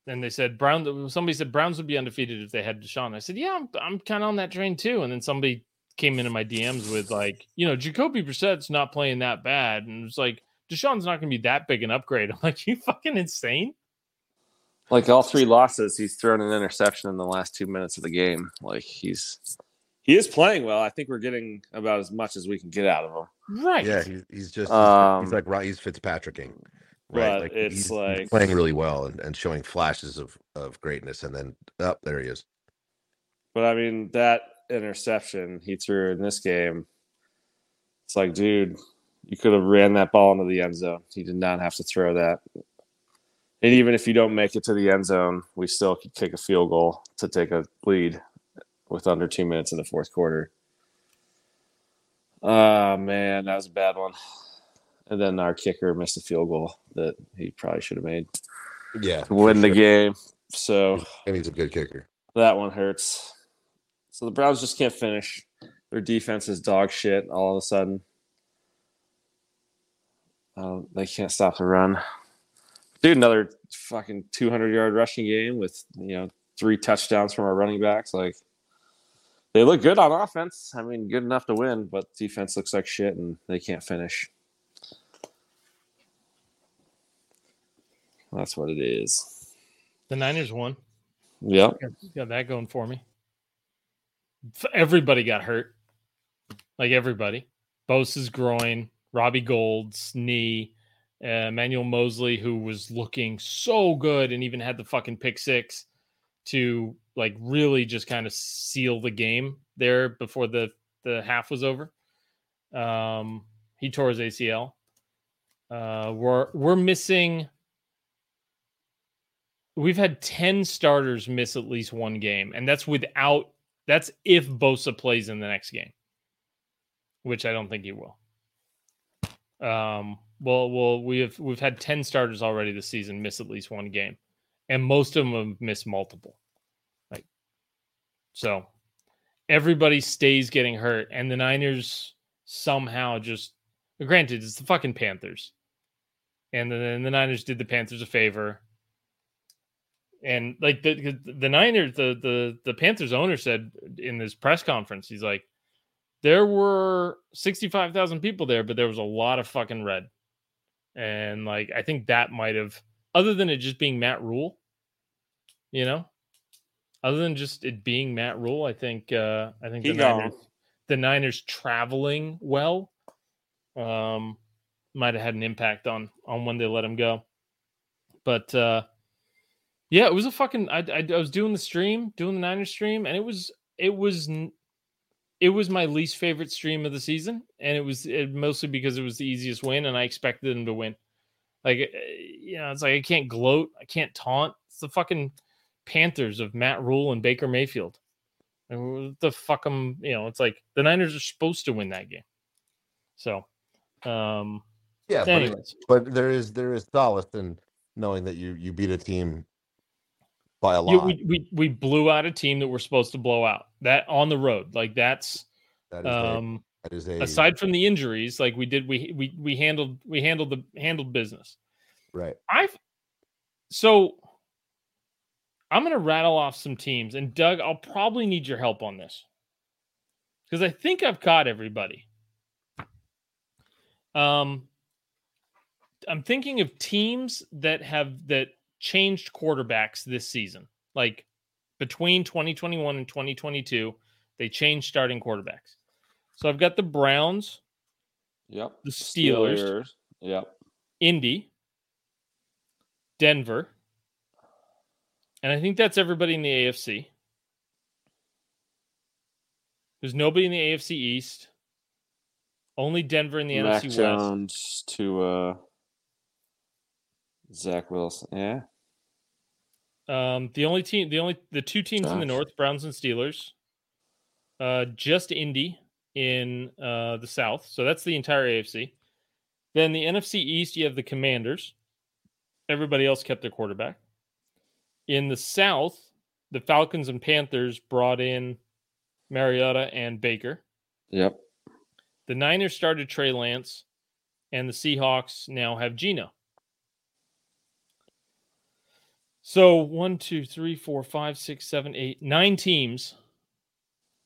and they said Brown. Somebody said Browns would be undefeated if they had Deshaun. I said, yeah, I'm, I'm kind of on that train too. And then somebody came into my DMs with like, you know, Jacoby Brissett's not playing that bad, and it's like Deshaun's not going to be that big an upgrade. [LAUGHS] I'm like, you fucking insane. Like all three losses, he's thrown an interception in the last two minutes of the game. Like he's he is playing well. I think we're getting about as much as we can get out of him. Right. Yeah, he's, he's just he's, Um, he's like right. He's Fitzpatricking, but right? it's he's, he's like- playing really well and, and showing flashes of of greatness, and then up there he is. But I mean, that interception he threw in this game, it's like, dude, you could have ran that ball into the end zone. He did not have to throw that. And even if you don't make it to the end zone, we still could kick a field goal to take a lead with under two minutes in the fourth quarter. Oh, man, that was a bad one. And then our kicker missed a field goal that he probably should have made Yeah, to win the game. So and he's a good kicker. that one hurts. So the Browns just can't finish. Their defense is dog shit all of a sudden. Uh, they can't stop the run. Dude, another fucking 200 yard rushing game with, you know, three touchdowns from our running backs. Like, they look good on offense. I mean, good enough to win, but defense looks like shit and they can't finish. That's what it is. The Niners won. Yep. Got- Got that going for me. Everybody got hurt. Like everybody. Bosa's groin, Robbie Gould's knee, uh, Emmanuel Moseley, who was looking so good and even had the fucking pick six to like really just kind of seal the game there before the the half was over. Um, he tore his ACL. Uh, we're we're missing we've had 10 starters miss at least one game, and that's without that's if Bosa plays in the next game. which I don't think he will. Um, well, well, we have we've had ten starters already this season miss at least one game, and most of them have missed multiple. Like, so everybody stays getting hurt, and the Niners somehow just. Granted, it's the fucking Panthers, and then the Niners did the Panthers a favor. And like the the Niners, the the the Panthers owner said in this press conference, he's like, there were 65,000 people there, but there was a lot of fucking red. And like, I think that might have, other than it just being Matt Rhule, you know, other than just it being Matt Rhule, I think, uh, I think He the gone. Niners, the Niners traveling well, um, might have had an impact on, on when they let him go. But, uh, yeah, it was a fucking, I, I, I was doing the stream, doing the Niners stream, and it was, it was, it was my least favorite stream of the season, and it was it, mostly because it was the easiest win, and I expected them to win. Like, uh, you know, it's like I can't gloat, I can't taunt. It's the fucking Panthers of Matt Rhule and Baker Mayfield. And what the fuck them, you know, it's like the Niners are supposed to win that game. So, um, Yeah, but, but there is there is solace in knowing that you you beat a team by a lot. we, we we blew out a team that we're supposed to blow out. That on the road, like that's that is um. a, that is a aside from the injuries, like we did, we we we handled we handled the handled business. right. I've so I'm gonna rattle off some teams, and Doug, I'll probably need your help on this because I think I've got everybody. Um, I'm thinking of teams that have that changed quarterbacks this season, like between 2021 and 2022, they changed starting quarterbacks. So I've got the Browns, Yep. the Steelers, Yep. Indy, Denver, and I think that's everybody in the AFC. There's nobody in the AFC East. Only Denver in the Mac NFC West. Jones to uh, Zach Wilson. Yeah. Um, the only team, the only the two teams in the North, Browns and Steelers. Uh, just Indy in uh the South, so that's the entire AFC. Then the NFC East, you have the Commanders. Everybody else kept their quarterback. In the South, the Falcons and Panthers brought in Mariota and Baker. Yep. The Niners started Trey Lance, and the Seahawks now have Geno. So one, two, three, four, five, six, seven, eight, nine teams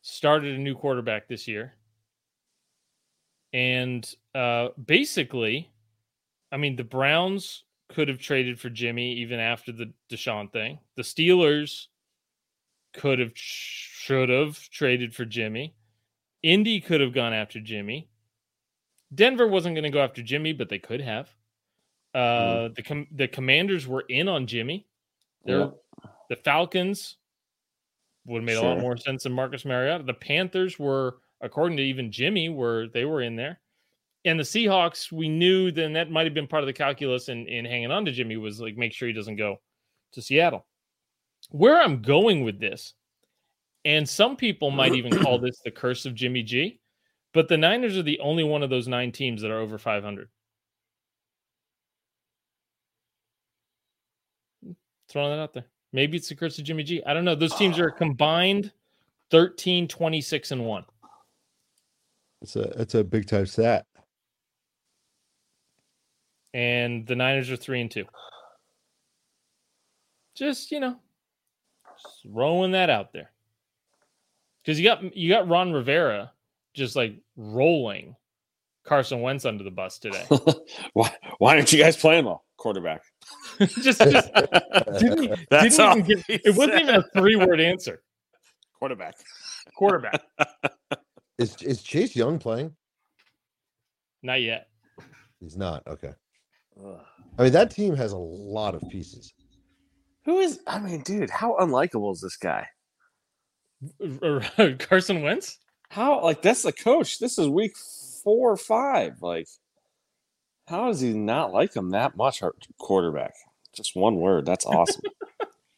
started a new quarterback this year. And uh, basically, I mean, the Browns could have traded for Jimmy even after the Deshaun thing. The Steelers could have, should have traded for Jimmy. Indy could have gone after Jimmy. Denver wasn't going to go after Jimmy, but they could have. Uh, The com- the Commanders were in on Jimmy. Yep. The Falcons would have made a lot more sense than Marcus Mariota. The Panthers were, according to even Jimmy, were they were in there. And the Seahawks, we knew then that might have been part of the calculus in, in hanging on to Jimmy was like make sure he doesn't go to Seattle. Where I'm going with this, and some people might even call this the curse of Jimmy G, but the Niners are the only one of those nine teams that are over 500. Throwing that out there. Maybe it's the curse of Jimmy G. I don't know. Those teams are [SIGHS] combined 13, 26, and 1. It's a it's a big time stat. And the Niners are 3 and 2. Just, you know, just throwing that out there. Because you got you got Ron Rivera just like rolling Carson Wentz under the bus today. [LAUGHS] why? Why didn't you guys play him? All? Quarterback. [LAUGHS] just, just [LAUGHS] didn't, That's didn't all even get, it wasn't even a three word answer. quarterback. Quarterback. [LAUGHS] Is is Chase Young playing? Not yet. He's not. Okay. I mean, that team has a lot of pieces. Who is? I mean, dude, how unlikable is this guy? Carson Wentz? How like that's the coach? This is week four or five. Like, how does he not like him that much? Our quarterback. Just one word. That's awesome.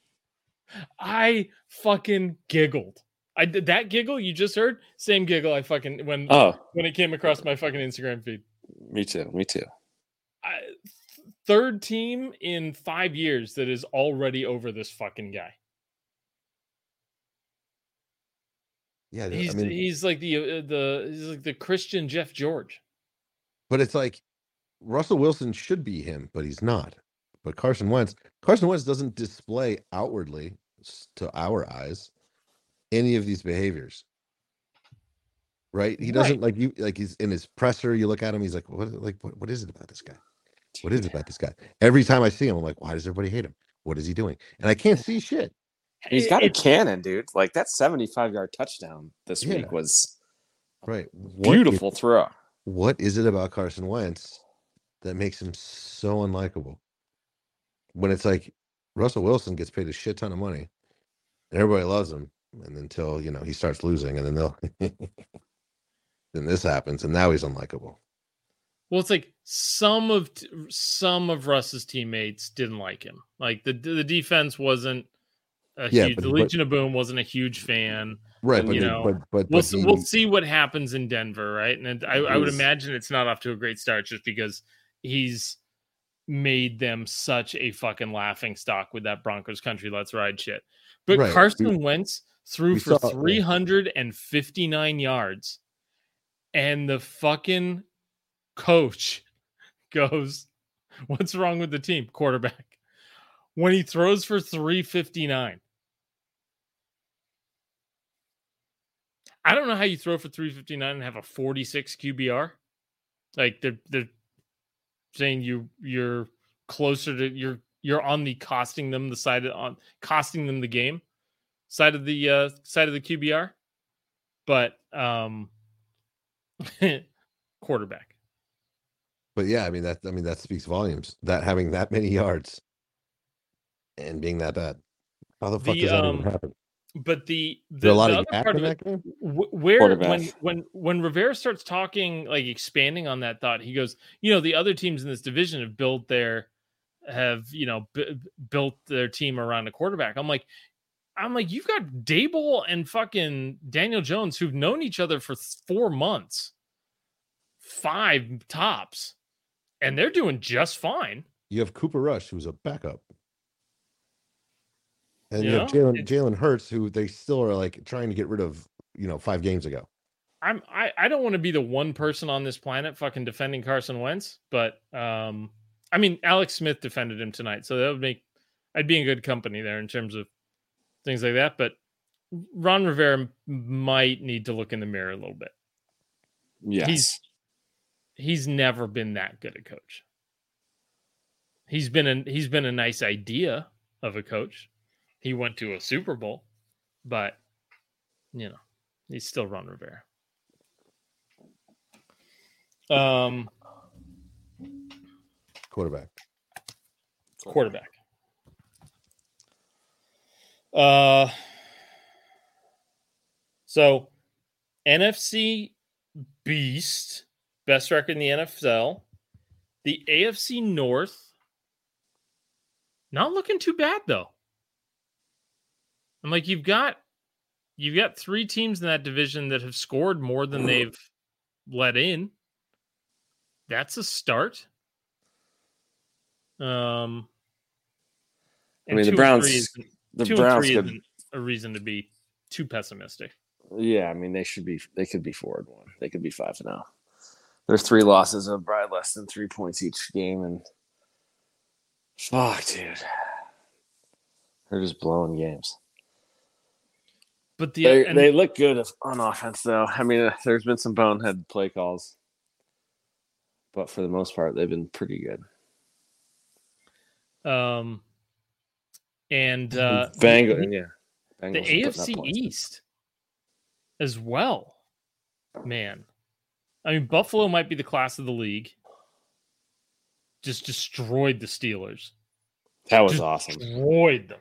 [LAUGHS] I fucking giggled. I did that giggle you just heard. Same giggle I fucking when Oh, when it came across my fucking Instagram feed. me too. Me too. I, third team in five years that is already over this fucking guy. Yeah, He's I mean, he's like the uh, the he's like the Christian Jeff George. but it's like Russell Wilson should be him, but he's not. But Carson Wentz, Carson Wentz doesn't display outwardly to our eyes any of these behaviors. Right? He doesn't like you like he's in his presser, you look at him, he's like, what like what, what is it about this guy? What is it about this guy? Every time I see him, I'm like, why does everybody hate him? What is he doing? And I can't see shit. He's got a cannon, dude. Like that 75 yard touchdown this Yeah. week was Right. What is- beautiful throw. what is it about Carson Wentz that makes him so unlikable? When it's like Russell Wilson gets paid a shit ton of money, and everybody loves him, and until you know he starts losing, and then they'll [LAUGHS] then this happens, and now he's unlikable. Well, it's like some of some of Russ's teammates didn't like him. Like the the defense wasn't a Yeah, huge. but- the but- Legion of Boom wasn't a huge fan. Right, And, but you know, but but, We'll he- we'll see what happens in Denver, right? And I, I would imagine it's not off to a great start just because he's made them such a fucking laughing stock with that Broncos country let's ride shit. But Right. Carson Wentz threw we for saw- yeah. 359 yards, and the fucking coach [LAUGHS] goes, What's wrong with the team? Quarterback. When he throws for 359. I don't know how you throw for 359 and have a 46 QBR. Like they're they're saying you you're closer to you're you're on the costing them the side of, on costing them the game side of the uh side of the QBR. But um [LAUGHS] quarterback. but yeah, I mean that I mean that speaks volumes. That having that many yards and being that bad. How the fuck The, does that um, even happen? But the the, a lot the of other part of it, that where when when when Rivera starts talking like expanding on that thought, he goes, you know, the other teams in this division have built their have you know b- built their team around a quarterback. I'm like, I'm like, you've got Daboll and fucking Daniel Jones who've known each other for four months, five tops, and they're doing just fine. You have Cooper Rush, who's a backup. And You you know, Jalen it's- Jalen Hurts, who they still are like trying to get rid of, you know, five games ago. I'm I, I don't want to be the one person on this planet fucking defending Carson Wentz, but um I mean Alex Smith defended him tonight, so that would make I'd be in good company there in terms of things like that. But Ron Rivera m- might need to look in the mirror a little bit. Yes. He's he's never been that good a coach. He's been a he's been a nice idea of a coach. He went to a Super Bowl, but you know, he's still Ron Rivera. Um, Quarterback. quarterback. Uh, so NFC beast, best record in the NFL. The AFC North, not looking too bad though. I'm like, you've got you've got three teams in that division that have scored more than they've let in. That's a start. Um, I mean, the Browns- isn't- the Browns could, a reason to be too pessimistic. yeah, I mean they should be they could be four and one. They could be five and zero. Their three losses of by less than three points each game, and fuck, dude, they're just blowing games. But the They, they look good on offense, though. I mean, uh, there's been some bonehead play calls, but for the most part, they've been pretty good. um and uh Bang, the- yeah. the Bengals AFC. East as well. Man. I mean, Buffalo might be the class of the league. Just destroyed the Steelers. That was Just awesome. Destroyed them.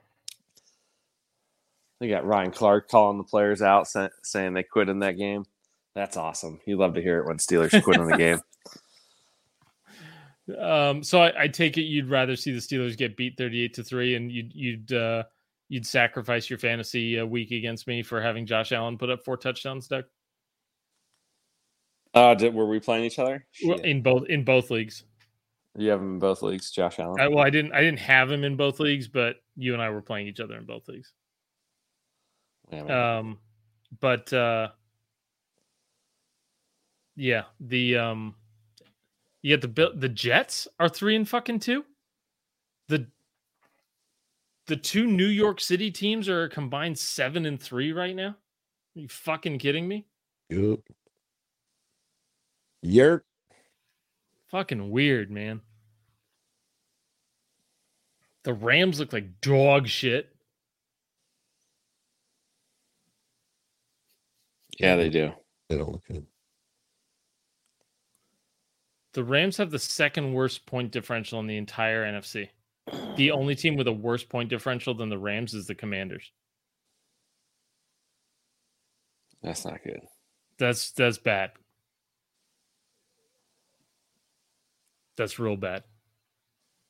They got Ryan Clark calling the players out, sa- saying they quit in that game. That's awesome. You love to hear it when Steelers [LAUGHS] quit in the game. Um, so I, I take it you'd rather see the Steelers get beat 38 to 3 and you'd you'd uh you'd sacrifice your fantasy a week against me for having Josh Allen put up four touchdowns, Doug? Uh, did, were we playing each other? Well, in both in both leagues. You have him in both leagues, Josh Allen. I, well, I didn't I didn't have him in both leagues, but you and I were playing each other in both leagues. Yeah. Um, but uh, yeah, the um, yeah the the Jets are three and fucking two. The the two New York City teams are a combined seven and three right now. Are you fucking kidding me? Yup. Yerk. Fucking weird, man. The Rams look like dog shit. Yeah, they do. They don't look good. The Rams have the second worst point differential in the entire NFC. The only team with a worse point differential than the Rams is the Commanders. That's not good. That's that's bad. That's real bad.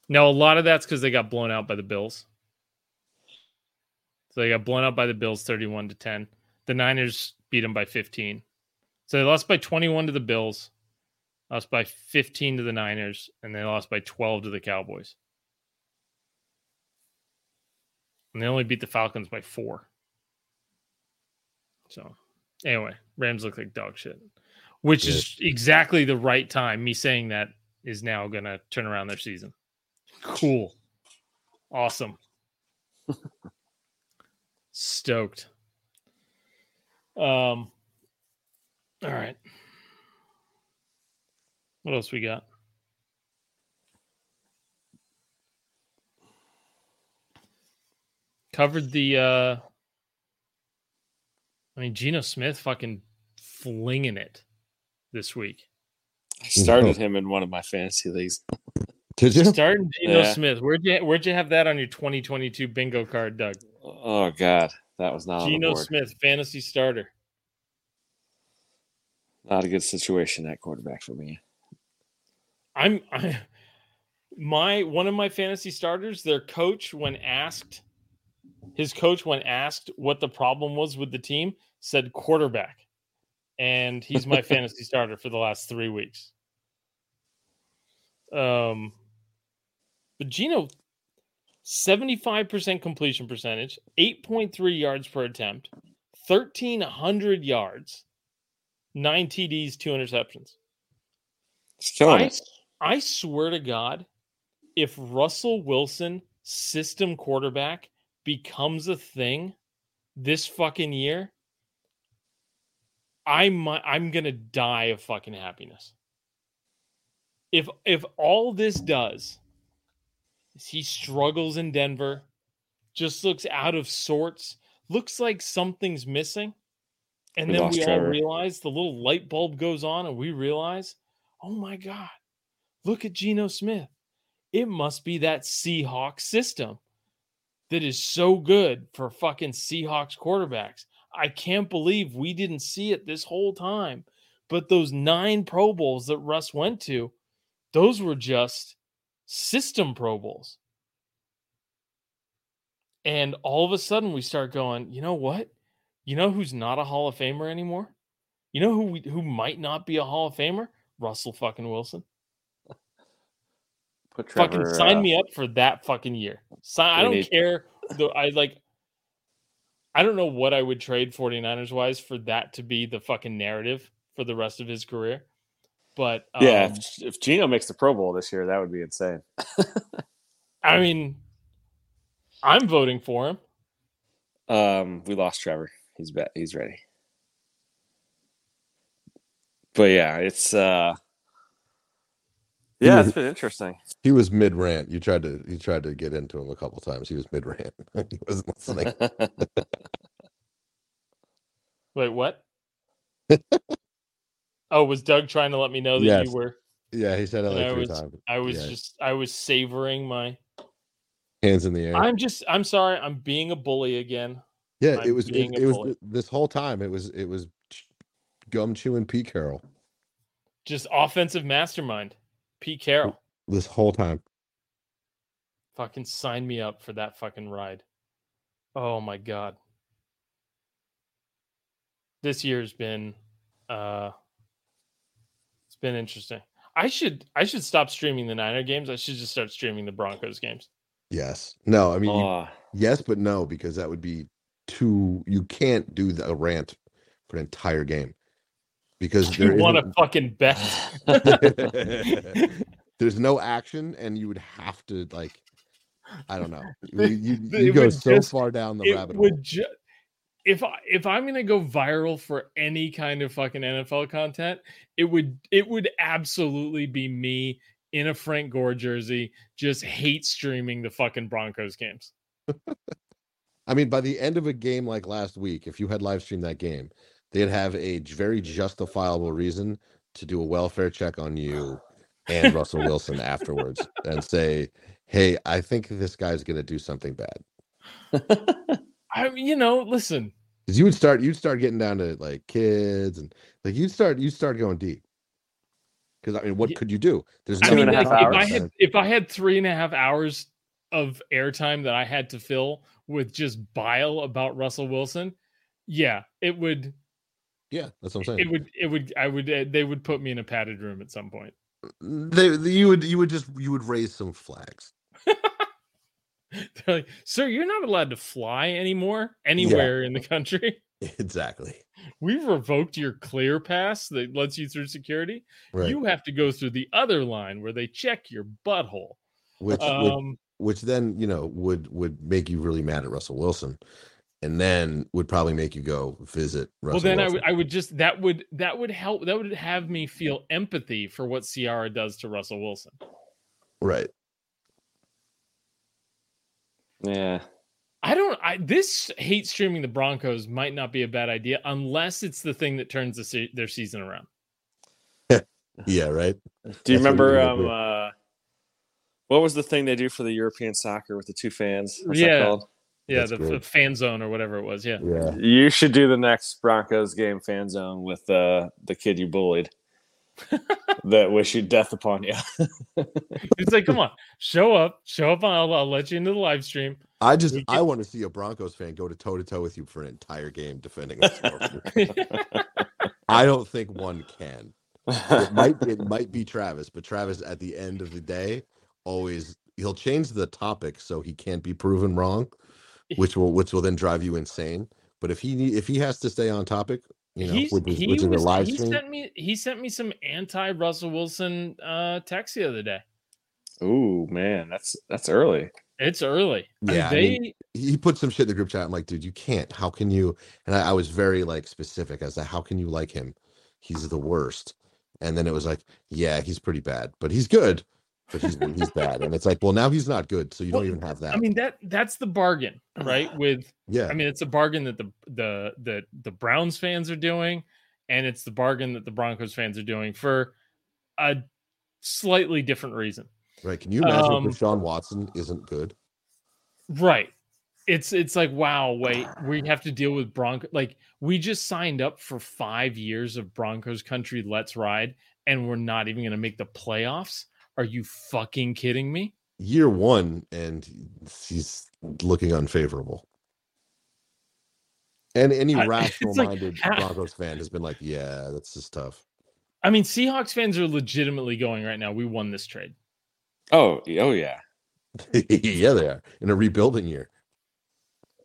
Now a lot of that's because they got blown out by the Bills. So they got blown out by the Bills 31 to 10. The Niners beat them by 15. So they lost by 21 to the Bills, lost by 15 to the Niners, and they lost by 12 to the Cowboys. And they only beat the Falcons by four. So anyway, Rams look like dog shit. Which is exactly the right time. Me saying that is now gonna turn around their season. Cool. Awesome. [LAUGHS] Stoked. Um all right. What else we got? Covered the uh I mean Geno Smith fucking flinging it this week. I started him in one of my fantasy leagues. Did you? Starting Geno Yeah. Smith. Where'd you where'd you have that on your 2022 bingo card, Doug? Oh God, that was not Geno. Smith, fantasy starter. Not a good situation at quarterback for me. I'm I, my one of my fantasy starters, their coach, when asked, his coach, when asked what the problem was with the team, said quarterback. And he's my [LAUGHS] fantasy starter for the last three weeks. Um but Geno 75% completion percentage, 8.3 yards per attempt, 1300 yards, nine TDs, two interceptions. It's killing I. I swear to God, if Russell Wilson, system quarterback, becomes a thing this fucking year, I might, I'm gonna die of fucking happiness. If if all this does he struggles in Denver, just looks out of sorts, looks like something's missing, and We then we all realize the little light bulb goes on, and we realize, oh my god, look at Geno Smith. It must be that Seahawks system that is so good for fucking Seahawks quarterbacks. I can't believe we didn't see it this whole time. But those nine Pro Bowls that Russ went to, those were just system Pro Bowls. And all of a sudden we start going, you know what? You know who's not a Hall of Famer anymore? You know who we, who might not be a Hall of Famer? Russell fucking Wilson. Put Trevor. fucking sign uh, me up for that fucking year. Sign, I don't need- care. The, I like. I don't know what I would trade 49ers wise for that to be the fucking narrative for the rest of his career. But um, Yeah, if, if Geno makes the Pro Bowl this year, that would be insane. I mean, I'm voting for him. Um, we lost Trevor. He's back. He's ready. But yeah, it's uh, yeah, it's been interesting. He was mid rant. You tried to you tried to get into him a couple times. He was mid rant. [LAUGHS] he wasn't listening. [LAUGHS] Wait, what? [LAUGHS] oh, was Doug trying to let me know that Yes. you were? yeah, he said it like I three was- times. I was Yeah. just, I was savoring my. Hands in the air. I'm just, I'm sorry, I'm being a bully again. yeah, I'm it was. It, it was this whole time. It was. It was gum chewing Pete Carroll. Just offensive mastermind, Pete Carroll. This whole time. Fucking sign me up for that fucking ride. Oh my god. This year's been uh been interesting. I should I should stop streaming the Niner games. I should just start streaming the Broncos games. Yes. No, I mean you- Oh, yes, but no, because that would be too you can't do the rant for an entire game. Because You want to fucking bet? [LAUGHS] there's no action and you would have to like I don't know. You, you, you go so just- far down the it rabbit hole. would ju- if I if I'm gonna go viral for any kind of fucking NFL content, it would it would absolutely be me in a Frank Gore jersey, just hate streaming the fucking Broncos games. [LAUGHS] I mean, by the end of a game like last week, if you had live streamed that game, they'd have a very justifiable reason to do a welfare check on you and Russell Wilson afterwards and say, "Hey, I think this guy's going to do something bad." [LAUGHS] I you know, listen, Because you would start, you'd start getting down to like kids and like you'd start, you start going deep. Because I mean, what Ye- could you do? There's I mean, like, if I hours. had if I had three and a half hours of airtime that I had to fill with just bile about Russell Wilson, yeah, it would yeah, that's what I'm saying. it would it would I would uh, they would put me in a padded room at some point. they, they- you would, you would just, you would raise some flags. [LAUGHS] [LAUGHS] They're like, sir, you're not allowed to fly anymore anywhere in the country. [LAUGHS] Exactly. We've revoked your clear pass that lets you through security. Right. You have to go through the other line where they check your butthole. which, which Um, which then you know would would make you really mad at Russell Wilson, and then would probably make you go visit Russell. well, then I Wilson. would I would just that would that would help that would have me feel empathy for what Ciara does to Russell Wilson. right. Yeah. I don't. I this hate streaming the Broncos might not be a bad idea unless it's the thing that turns the se- their season around. [LAUGHS] Yeah, right. Do you That's remember gonna um uh what was the thing they do for the European soccer with the two fans? What's Yeah. that called? Yeah, the, the fan zone or whatever it was. Yeah. Yeah. You should do the next Broncos game fan zone with uh the kid you bullied. That wish you death upon you. [LAUGHS] It's like, come on, show up, show up. I'll, I'll let you into the live stream. I just I want to see a Broncos fan go to toe to toe with you for an entire game defending us. [LAUGHS] I don't think one can. It might it might be Travis, but Travis at the end of the day always he'll change the topic so he can't be proven wrong, which will which will then drive you insane. But if he need, if he has to stay on topic, you know, He's, which is, he which is a was, live he stream, sent me he sent me some anti Russell Wilson uh text the other day. Oh man, that's that's early. It's early. I mean, Yeah, I mean, he put some shit in the group chat. I'm like, dude, you can't. How can you? And I, I was very like specific as to how can you like him? He's the worst. And then it was like, yeah, he's pretty bad, but he's good, but he's he's bad. And it's like, well, now he's not good, so you Well, don't even have that. I mean that that's the bargain, [SIGHS] right? With yeah, I mean it's a bargain that the the the the Browns fans are doing, and it's the bargain that the Broncos fans are doing for a slightly different reason. right. Can you imagine um, if Deshaun Watson isn't good? Right. It's it's like wow, wait, we have to deal with Bronco like we just signed up for 5 years of Broncos country let's ride and we're not even going to make the playoffs? Are you fucking kidding me? Year one, and he's looking unfavorable. And any I, [LAUGHS] rational-minded like- Broncos fan has been like, yeah, that's just tough. I mean, Seahawks fans are legitimately going right now. We won this trade. Oh, oh yeah. [LAUGHS] yeah, they are in a rebuilding year.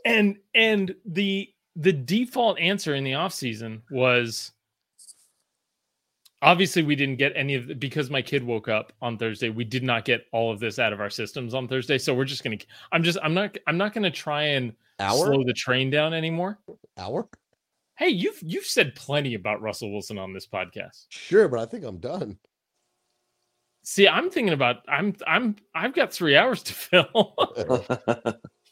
And and the the default answer in the offseason was obviously we didn't get any of the, because my kid woke up on Thursday. We did not get all of this out of our systems on Thursday. So we're just gonna I'm just I'm not I'm not gonna try and Hour, slow the train down anymore. hour. Hey, you've you've said plenty about Russell Wilson on this podcast. Sure, but I think I'm done. See, I'm thinking about I'm I'm I've got three hours to [LAUGHS] fill.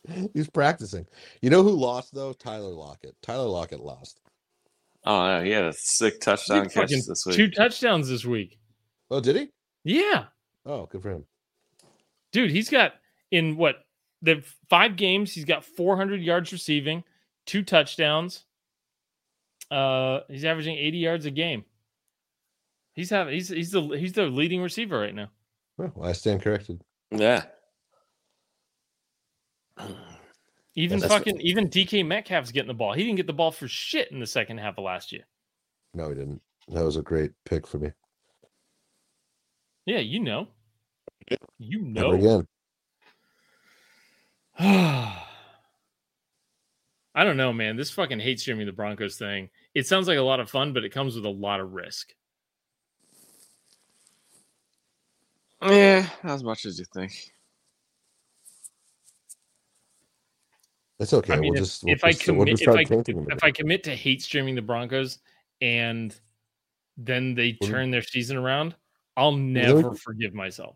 [LAUGHS] He's practicing. You know who lost though? Tyler Lockett. Tyler Lockett lost. Oh no, he had a sick touchdown catch this week. Two touchdowns this week. Oh, did he? Yeah. Oh, good for him. dude, he's got in what the five games, he's got 400 yards receiving, two touchdowns. Uh, he's averaging 80 yards a game. He's having he's he's the he's the leading receiver right now. Well, I stand corrected. Yeah. Even That's- fucking even DK Metcalf's getting the ball. He didn't get the ball for shit in the second half of last year. No, he didn't. That was a great pick for me. Yeah, you know. You Never know. again. [SIGHS] I don't know, man. This fucking hate streaming the Broncos thing. It sounds like a lot of fun, but it comes with a lot of risk. Yeah, not as much as you think. It's okay. I mean, we'll if, just we'll if I just, we'll commit, just if I changing them a if. I commit to hate streaming the Broncos and then they Well, turn their season around, I'll never can- forgive myself.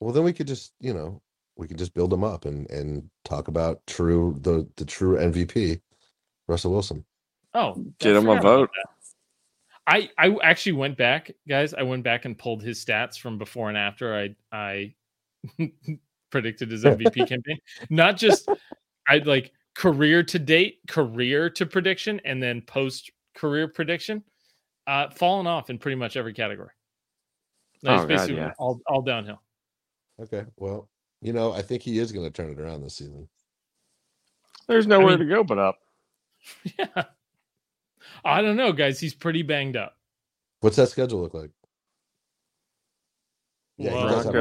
Well, then we could just, you know, we could just build them up and and talk about true the the true MVP, Russell Wilson. Oh, Get him a vote. I I actually went back, guys. I went back and pulled his stats from before and after I I [LAUGHS] predicted his MVP campaign. Not just I like career to date, career to prediction, and then post career prediction. Uh, fallen off in pretty much every category. No, Oh, it's God, yeah. all all downhill. Okay, well, you know, I think he is going to turn it around this season. There's nowhere mean- to go but up. [LAUGHS] Yeah. I don't know, guys. He's pretty banged up. What's that schedule look like? Yeah, he does have a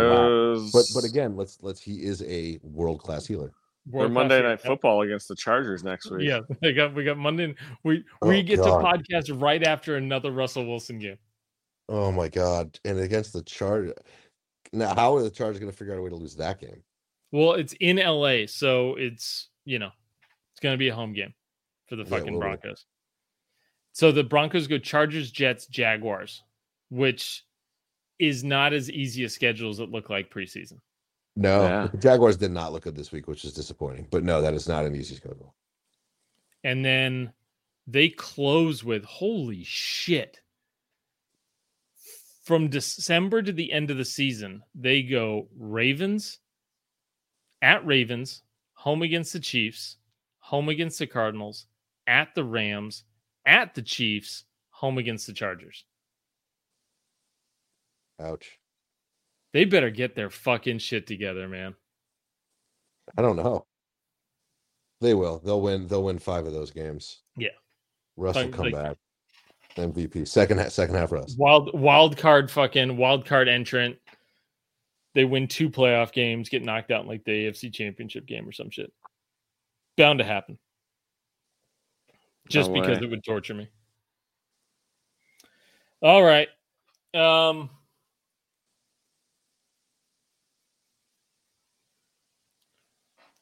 lot. But but again, let's let's he is a world class healer. They're World Monday class- Night Football against the Chargers next week. [LAUGHS] Yeah, we got we got Monday. We we Oh, get God. to podcast right after another Russell Wilson game. Oh my god! And against the Chargers. Now, how are the Chargers going to figure out a way to lose that game? Well, it's in LA, so it's you know it's going to be a home game for the Yeah, fucking will be. Broncos. So the Broncos go Chargers, Jets, Jaguars, which is not as easy a schedule as it looked like preseason. No, Yeah. the Jaguars did not look good this week, which is disappointing. But no, that is not an easy schedule. And then they close with holy shit. From December to the end of the season, they go Ravens, at Ravens, home against the Chiefs, home against the Cardinals, at the Rams, at the Chiefs, home against the Chargers. Ouch. They better get their fucking shit together, man. I don't know. They will. They'll win. They'll win five of those games. Yeah. Russ will come like- back. MVP. Second half. Second half. Russ. Wild wild card fucking wild card entrant. They win two playoff games, get knocked out in like the AFC championship game or some shit. Bound to happen. Just No because it would torture me. All right. Um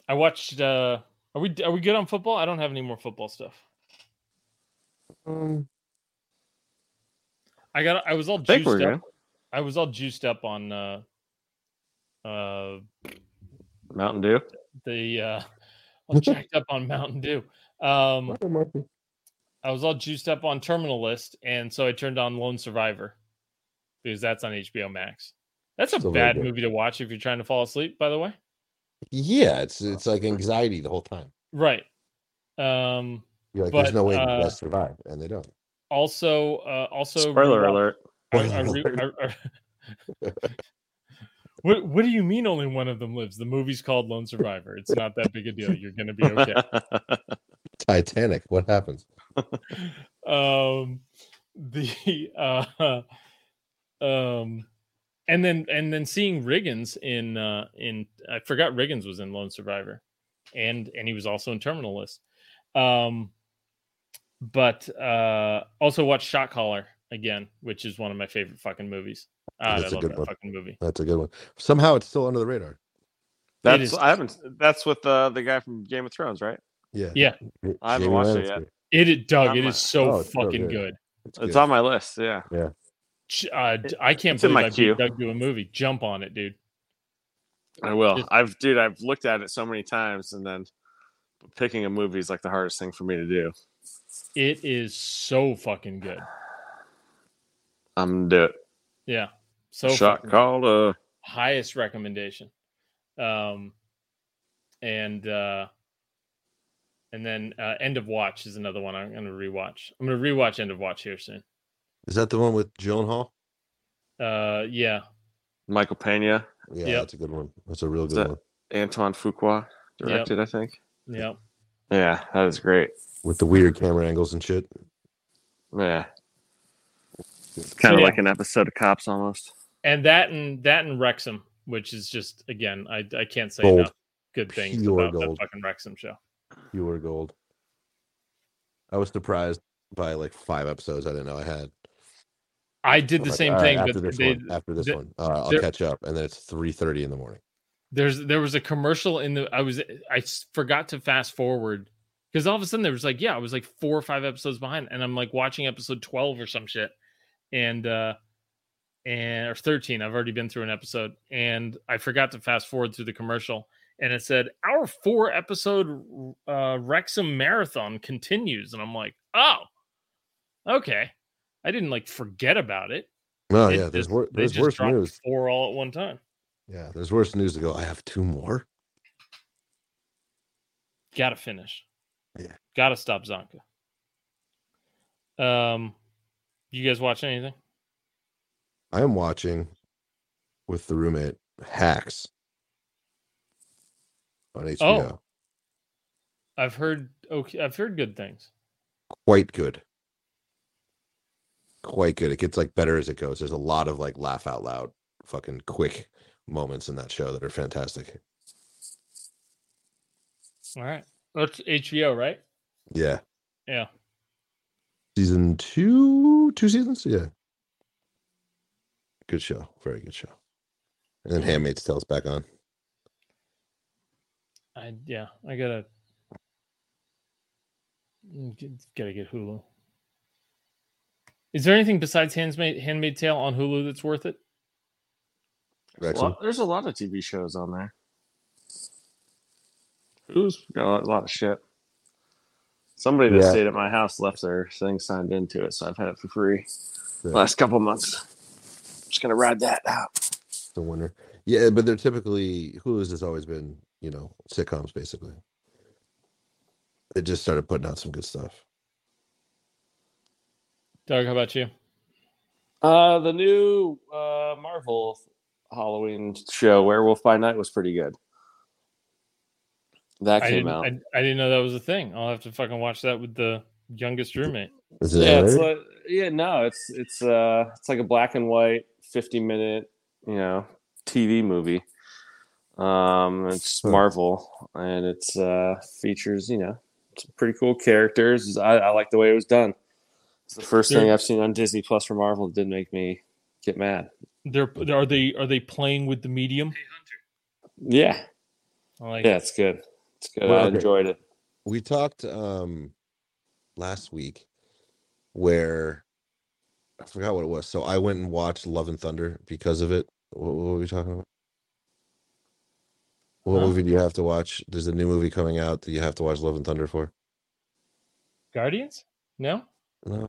I watched uh are we are we good on football? I don't have any more football stuff. Um, I got I was all I think juiced up. I was all juiced up on uh uh Mountain Dew. the uh [LAUGHS] all jacked up on Mountain Dew. Um I was all juiced up on Terminal List, and so I turned on Lone Survivor because that's on HBO Max. That's a Still bad movie to watch if you're trying to fall asleep, by the way. Yeah, it's it's like anxiety the whole time. Right. Um You're like, But, there's no way uh, the best survive, and they don't. also uh also Spoiler rewatch- alert. I, I re- I- I- [LAUGHS] what what do you mean only one of them lives? The movie's called Lone Survivor. It's not that big a deal. You're gonna be okay. [LAUGHS] Titanic. What happens? [LAUGHS] um the uh um and then and then seeing Riggins in uh in I forgot Riggins was in Lone Survivor and and he was also in Terminal List. Um but uh also watched Shot Caller again, which is one of my favorite fucking movies. I That's a love good that one. fucking movie. That's a good one. Somehow it's still under the radar. That's is- I haven't. That's with uh, the guy from Game of Thrones, right? Yeah. Yeah. I haven't Jamie watched it Lannister. yet. It is Doug, it a- is so Oh, it's so fucking good. good. It's, It's good. on my list. Yeah. J- Uh, I can't It's believe I beat queue. Doug to a movie. Jump on it, dude. I will. Just- I've dude, I've looked at it so many times, and then picking a movie is like the hardest thing for me to do. It is so fucking good. I'm gonna do it. Yeah. So Shot Caller. Uh, highest recommendation. Um and uh and then uh End of Watch is another one I'm gonna rewatch. I'm gonna rewatch End of Watch here soon. Is that the one with Gyllenhaal? Uh yeah. Michael Pena, Yeah, Yep. that's a good one. That's a real Is good that- one. Anton Fuqua directed, I think. Yep. Yeah, that is great. with the weird camera angles and shit. Yeah. It's kind of yeah. like an episode of Cops almost. and that and that and Wrexham, which is just again, I I can't say Gold. enough good things Pure about gold. that fucking Wrexham show. Pure gold. I was surprised by like five episodes I didn't know I had. I did the Like, same right, thing, after but this they, one. After this one, uh, I'll catch up, and then it's three thirty in the morning. there's there was a commercial in the I was I forgot to fast forward because all of a sudden there was like yeah I was like four or five episodes behind and I'm like watching episode twelve or some shit and uh and or thirteen I've already been through an episode and I forgot to fast forward through the commercial and it said our four episode uh Wrexham marathon continues and I'm like oh okay I didn't like forget about it Oh It yeah, there's just- wor- there's worse news. four all at one time Yeah, there's worse news to go. I have two more. Gotta finish. Yeah. Gotta stop Zonka. Um, you guys watch anything? I am watching with the roommate Hacks on HBO. I've heard okay. I've heard good things. Quite good. Quite good. It gets like better as it goes. There's a lot of like laugh out loud, fucking quick moments in that show that are fantastic. All right, that's HBO, right? Yeah. Yeah. Season two, two seasons. Yeah. Good show. Very good show. And then Handmaid's Tale's back on. I yeah. I gotta Mm, gotta get Hulu. Is there anything besides Handmaid Handmaid Tale on Hulu that's worth it? Wrexham. Well, there's a lot of TV shows on there. Who's got a lot, a lot of shit. Somebody that Yeah. stayed at my house left their thing signed into it, so I've had it for free Yeah. last couple months. Just gonna ride that out. the winner. Yeah, but they're typically Hulu's has always been, you know, sitcoms basically. They just started putting out some good stuff. Doug, how about you? Uh, the new uh, Marvel Halloween show, Werewolf by Night, was pretty good. That came didn't. out. I, I didn't know that was a thing. I'll have to fucking watch that with the youngest roommate. Is it yeah, it's like, yeah, no, it's it's uh it's like a black and white, fifty minute, you know, TV movie. Um, it's Huh. Marvel, and it's uh features, you know, some pretty cool characters. I, I like the way it was done. It's the first thing I've seen on Disney Plus for Marvel that did make me get mad. They're are they are they playing with the medium? Yeah, I like yeah, it's good. It's good. Well, I enjoyed it. we talked um last week where I forgot what it was. So I went and watched Love and Thunder because of it. What, what were we talking about? What Huh? movie do you have to watch? There's a new movie coming out that you have to watch Love and Thunder for. Guardians? No. No.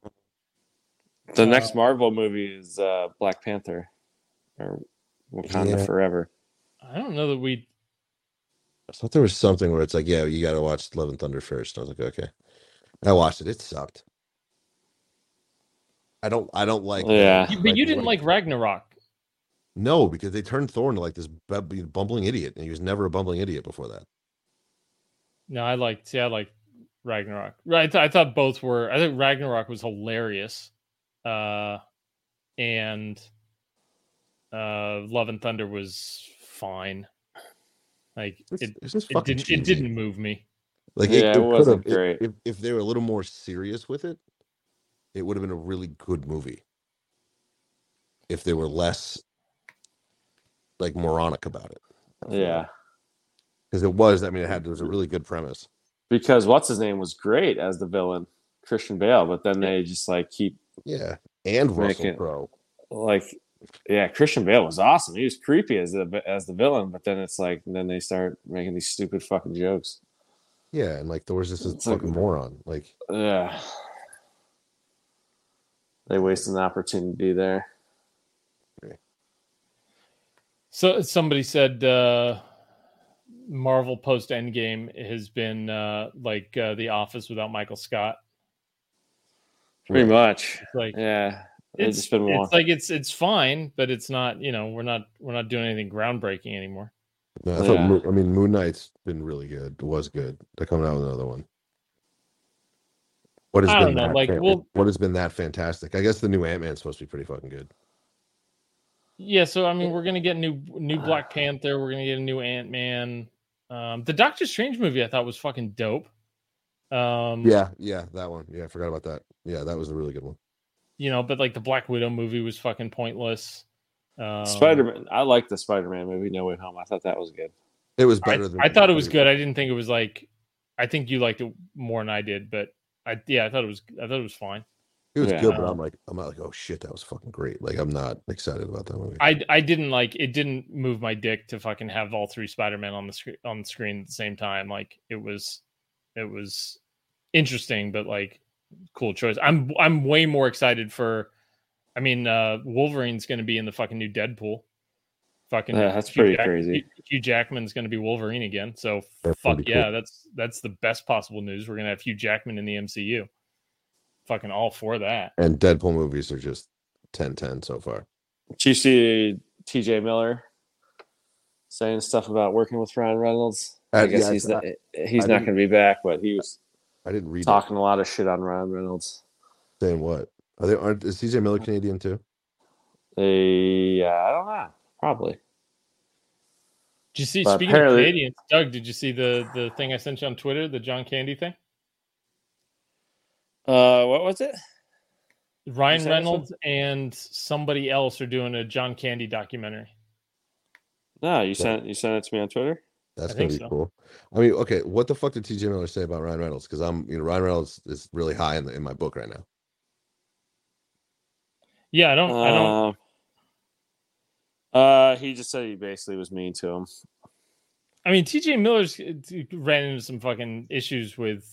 The Uh, next Marvel movie is uh Black Panther or Wakanda Yeah. Forever. I don't know that we. I thought there was something where it's like, yeah, you got to watch Love and Thunder first. I was like, okay. I watched it. It sucked. I don't. I don't like. Yeah. You, but you didn't like Ragnarok. No, because they turned Thor into like this bumbling idiot, and he was never a bumbling idiot before that. No, I liked. Yeah, I liked Ragnarok. Right. I, th- I thought both were. I think Ragnarok was hilarious, uh, and uh, Love and Thunder was fine. Like It's, it, it's just it didn't. It didn't move me. Like Yeah, it could've- wasn't if- great. If, if they were a little more serious with it, it would have been a really good movie. If they were less like moronic about it, Yeah. because it was. I mean, it had it was a really good premise. Because what's his name was great as the villain, Christian Bale, but then they just like keep Yeah, and Russell Crowe. like, yeah, Christian Bale was awesome. He was creepy as the as the villain, but then it's like then they start making these stupid fucking jokes. Yeah, and like Thor's just a It's like- fucking moron. Like, Yeah, they wasted an opportunity there. So somebody said uh, Marvel post Endgame has been uh, like uh, The Office without Michael Scott. Pretty much, It's like yeah. They've it's, just been it's like it's it's fine, but it's not. You know, we're not we're not doing anything groundbreaking anymore. No, I. Yeah. Mo- I mean, Moon Knight's been really good. Was good. They're coming out with another one. What has I been don't know, that like, fan- well- what has been that fantastic? I guess the new Ant Man's supposed to be pretty fucking good. Yeah, so I mean, we're gonna get new new Black [SIGHS] Panther. We're gonna get a new Ant Man. Um, the Doctor Strange movie I thought was fucking dope. Um, Yeah, yeah, that one. Yeah, I forgot about that. Yeah, that was a really good one. you know, but like the Black Widow movie was fucking pointless. Um, Spider Man. I like the Spider Man movie. No Way Home. I thought that was good. It was I, better than I thought it was good. I didn't think it was like. I think you liked it more than I did, but I yeah, I thought it was. I thought it was fine. It was Yeah. good, but I'm like, I'm not like, oh shit, that was fucking great. Like, I'm not excited about that movie. I I didn't like it. Didn't move my dick to fucking have all three Spider Men on the screen on the screen at the same time. Like it was, it was interesting, but like cool choice. I'm I'm way more excited for. I mean, uh Wolverine's going to be in the fucking new Deadpool. Fucking Yeah, that's Hugh pretty Jack- crazy. Hugh- Hugh Jackman's going to be Wolverine again. So That's fuck yeah, cool. that's that's the best possible news. We're gonna have Hugh Jackman in the MCU. Fucking all for that. and Deadpool movies are just 10-10 so far. Did you see T.J. Miller saying stuff about working with Ryan Reynolds? Uh, I guess yeah, he's I- not, he's I not going to be back, but he was I didn't read talking a lot of shit on Ryan Reynolds. Saying what? Are they? Aren't is CJ Miller Canadian too? They, yeah, I don't know. Probably. Did you see? But speaking apparently- of Canadians, Doug, did you see the the thing I sent you on Twitter, the John Candy thing? Uh, what was it? Ryan sent us one? Reynolds and somebody else are doing a John Candy documentary. No, you sent you sent it to me on Twitter. That's I gonna be so. cool. I mean, okay, what the fuck did TJ Miller say about Ryan Reynolds? Because I'm, you know, Ryan Reynolds is really high in the in my book right now. Yeah, I don't. I don't. Uh, uh, he just said he basically was mean to him. I mean, TJ Miller's uh, ran into some fucking issues with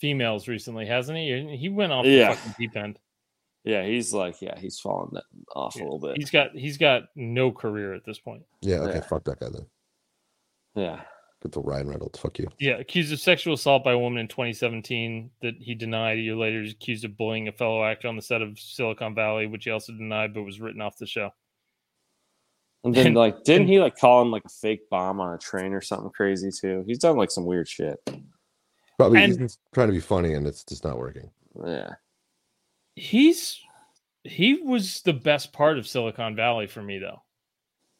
females recently, hasn't he? He went off Yeah. the fucking deep end. Yeah, he's like, yeah, he's fallen that off a little bit. He's got he's got no career at this point. Yeah, okay, Yeah. fuck that guy then. Yeah, Good to Ryan Reynolds. Fuck you. Yeah, accused of sexual assault by a woman in 2017 that he denied. A year later, he's accused of bullying a fellow actor on the set of Silicon Valley, which he also denied, but was written off the show. and then And- like, didn't and- he like call him like a fake bomb on a train or something crazy too? He's done like some weird shit. Probably he's And- just trying to be funny and it's just not working. Yeah, He's he was the best part of Silicon Valley for me, though.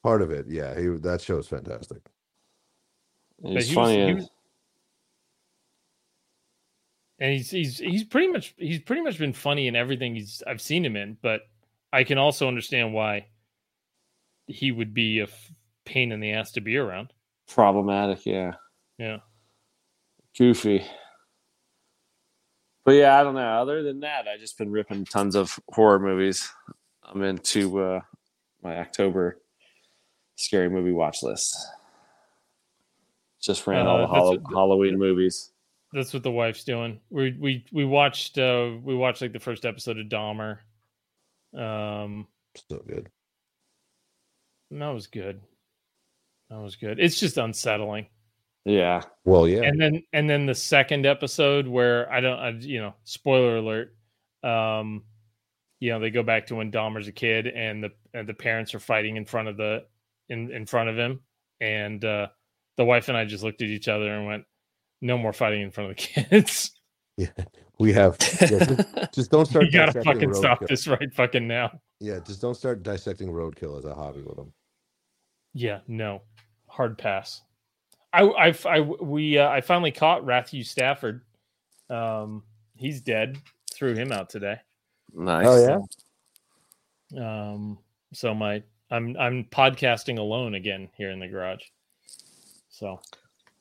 Part of it, yeah. He that show is fantastic. he's he was- funny. he and- was- and he's he's he's pretty much he's pretty much been funny in everything he's I've seen him in, but I can also understand why he would be a f- pain in the ass to be around. problematic. Yeah, Yeah. Goofy. But yeah, I don't know. Other than that, I just been ripping tons of horror movies. I'm into uh, my October scary movie watch list. Just ran all Uh, the that's Hall- what- Halloween movies. That's what the wife's doing. We we we watched uh we watched like the first episode of Dahmer. Um So good. that was good. That was good. It's just unsettling. Yeah, Well, yeah. And then and then the second episode where I don't I, you know, spoiler alert. Um you know, they go back to when Dahmer's a kid and the and the parents are fighting in front of the in in front of him and uh the wife and I just looked at each other and went no more fighting in front of the [LAUGHS] kids. yeah. We have yeah, just, [LAUGHS] just don't start you gotta fucking stop roadkill. this right fucking now. Yeah, just don't start dissecting roadkill as a hobby with them. Yeah, no, hard pass. I, I, I we, uh, I finally caught Matthew Stafford. Um, he's dead. Threw him out today. nice. Oh, yeah? Um, so my, I'm, I'm podcasting alone again here in the garage. So,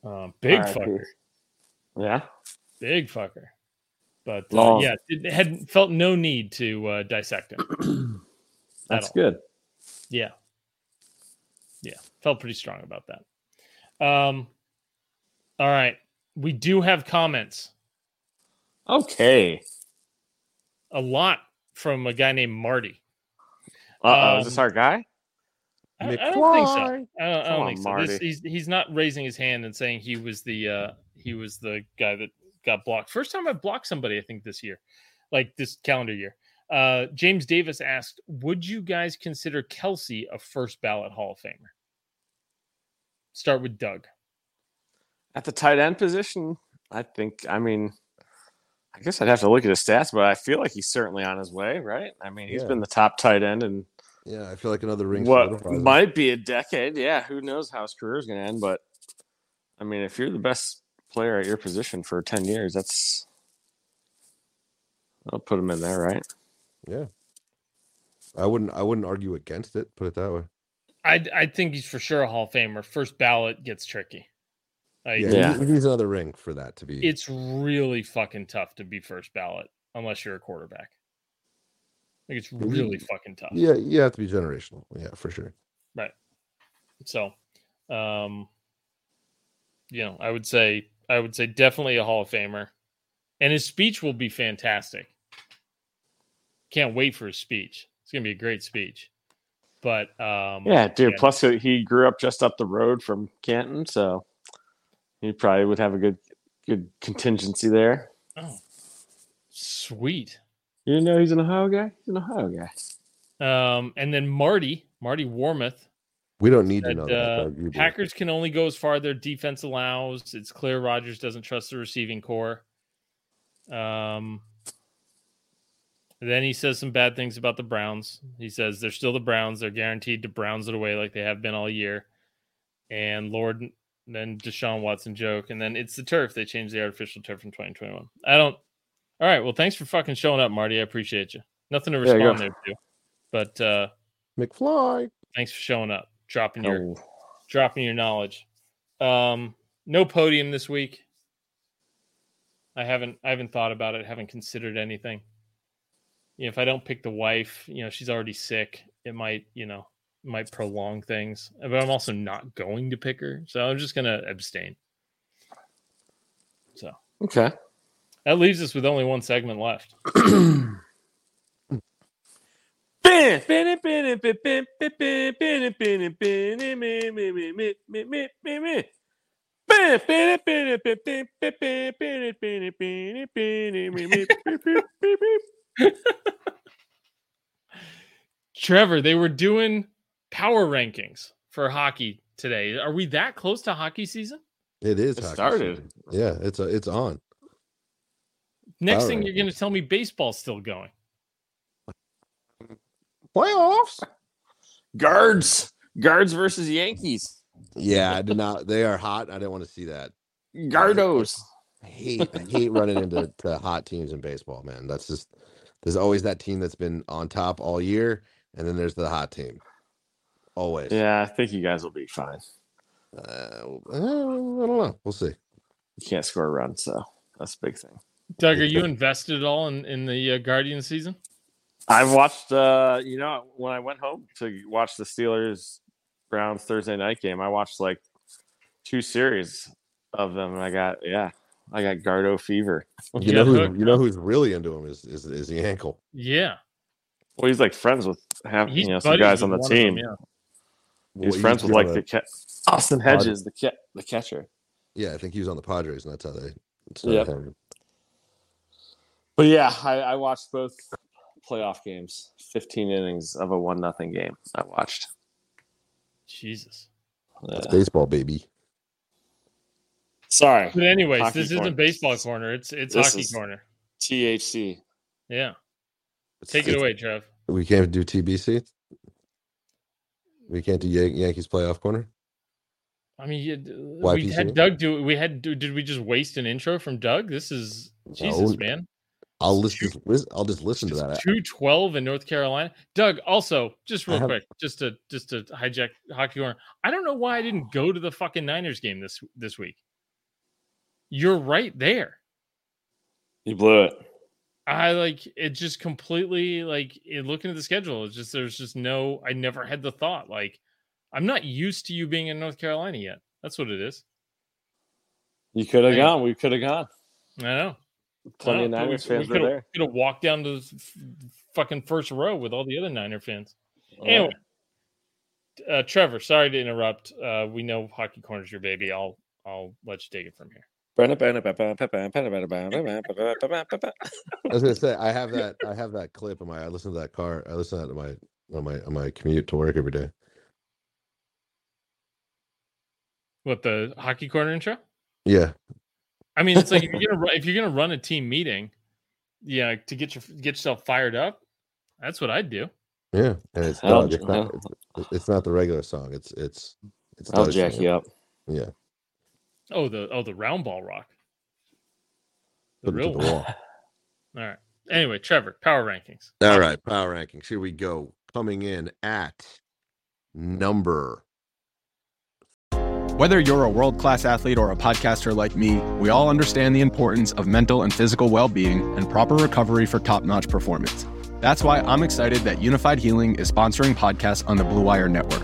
um, big R.I.P. fucker, Yeah, big fucker. But uh, yeah, it had felt no need to uh, dissect him. [CLEARS THROAT] that's all. good. Yeah. Yeah. Felt pretty strong about that. Um all right. We do have comments. Okay. A lot from a guy named Marty. Uh oh, is this Um, our guy? I, I don't think so. I don't, I don't on, think so. This, he's he's not raising his hand and saying he was the uh he was the guy that got blocked. First time I've blocked somebody, I think, this year, like this calendar year. Uh James Davis asked, Would you guys consider Kelce a first ballot Hall of Famer? Start with Doug. At the tight end position, I think. I mean, I guess I'd have to look at his stats, but I feel like he's certainly on his way, right? I mean, he's Yeah. been the top tight end and Yeah, I feel like another ring. what might be a decade. Yeah, who knows how his career is going to end? But I mean, if you're the best player at your position for ten years, that's I'll put him in there, right? Yeah, I wouldn't. I wouldn't argue against it. Put it that way. I I think he's for sure a Hall of Famer. First ballot gets tricky. Like, Yeah, Yeah. He, he needs another ring for that to be. It's really fucking tough to be first ballot unless you're a quarterback. Like it's really fucking tough. yeah, you have to be generational. Yeah, for sure. Right. So, um, you know, I would say I would say definitely a Hall of Famer, and his speech will be fantastic. Can't wait for his speech. It's gonna be a great speech. But um, Yeah, dude. yeah. Plus, he grew up just up the road from Canton, so he probably would have a good good contingency there. oh, sweet. You know, he's an Ohio guy. He's an Ohio guy. Um, and then Marty, Marty Warmoth We don't need to know that. uh, Doug. Packers can only go as far their defense allows. It's clear Rodgers doesn't trust the receiving corps. Um, then he says some bad things about the Browns. He says they're still the Browns. They're guaranteed to Browns it away like they have been all year. And Lord, then Deshaun Watson joke, and then it's the turf. They changed the artificial turf in 2021. I don't. All right. Well, thanks for fucking showing up, Marty. I appreciate you. Nothing to Yeah, respond there to, but uh, McFly. thanks for showing up, dropping your Oh, dropping your knowledge. Um, no podium this week. I haven't I haven't thought about it, haven't considered anything. You know, if I don't pick the wife, you know, she's already sick. It might, you know, might prolong things. But I'm also not going to pick her. So I'm just gonna abstain. So okay. that leaves us with only one segment left. Trevor, they were doing power rankings for hockey today. Are we that close to hockey season? It is It started. season. Yeah, it's a, it's on. Next Power thing you're going to tell me baseball's still going. Playoffs. Guards. Guards versus Yankees. Yeah, I did not. They are hot. I didn't want to see that. Gardos. I hate I hate running into to hot teams in baseball, man. That's just there's always that team that's been on top all year, and then there's the hot team. Always. Yeah, I think you guys will be fine. Uh, I don't know. We'll see. You can't score a run, so that's a big thing. Doug, are you invested at all in, in the uh, Guardian season? I've watched, uh, you know, when I went home to watch the Steelers Browns Thursday night game, I watched like two series of them, and I got, yeah, I got Gardo fever. [LAUGHS] You know who you know who's really into him is is, is the ankle. Yeah. Well, he's like friends with half, He's you know, some guys on the one of them, team. yeah. He's Well, friends with like the- the ca- Austin Hedges, the ca- the catcher. yeah, I think he was on the Padres, and that's how they. Yeah. But yeah, I, I watched both playoff games, 15 innings of a one nothing game. I watched. Jesus. That's Yeah. baseball, baby. Sorry, But anyways, Hockey this corner. isn't baseball corner. It's it's This hockey is- corner. THC. Yeah. Take it away, Trev. We can't do TBC. We can't do Yan- Yankees playoff corner. I mean, you, uh, we had Doug do. We had. Did we just waste an intro from Doug? This is Jesus, No. man. I'll listen. lis- I'll just listen to that. Two twelve in North Carolina. Doug, also, just real have- quick, just to just to hijack hockey corner. I don't know why I didn't go to the fucking Niners game this this week. You're right there. You blew it. I like it just completely like in looking at the schedule, it's just there's just no I never had the thought. Like I'm not used to you being in North Carolina yet. That's what it is. You could have gone. We could have gone. I know. Plenty I of know, we- Niners fans we were there. Could have walked down to the f- fucking first row with all the other Niner fans. Anyway, uh, Trevor, sorry to interrupt. Uh, we know hockey corner's your baby. I'll I'll let you take it from here. I was gonna say I have that. I have that clip in my. I listen to that car. I listen to that on my on my on my commute to work every day. What the hockey corner intro? Yeah. I mean, it's like if you're gonna if you're gonna run a team meeting, yeah, to get your get yourself fired up. That's what I'd do. Yeah. And it's I'll Doug. It's not, it's, it's not the regular song. It's it's it's I'll jack you up. Yeah. Oh, the oh the round ball rock. The Put it real the one. wall. [LAUGHS] All right. Anyway, Trevor, power rankings. All right, power rankings. Here we go. Coming in at number Whether you're a world class athlete or a podcaster like me, we all understand the importance of mental and physical well being and proper recovery for top notch performance. That's why I'm excited that Unifyd Healing is sponsoring podcasts on the Blue Wire Network.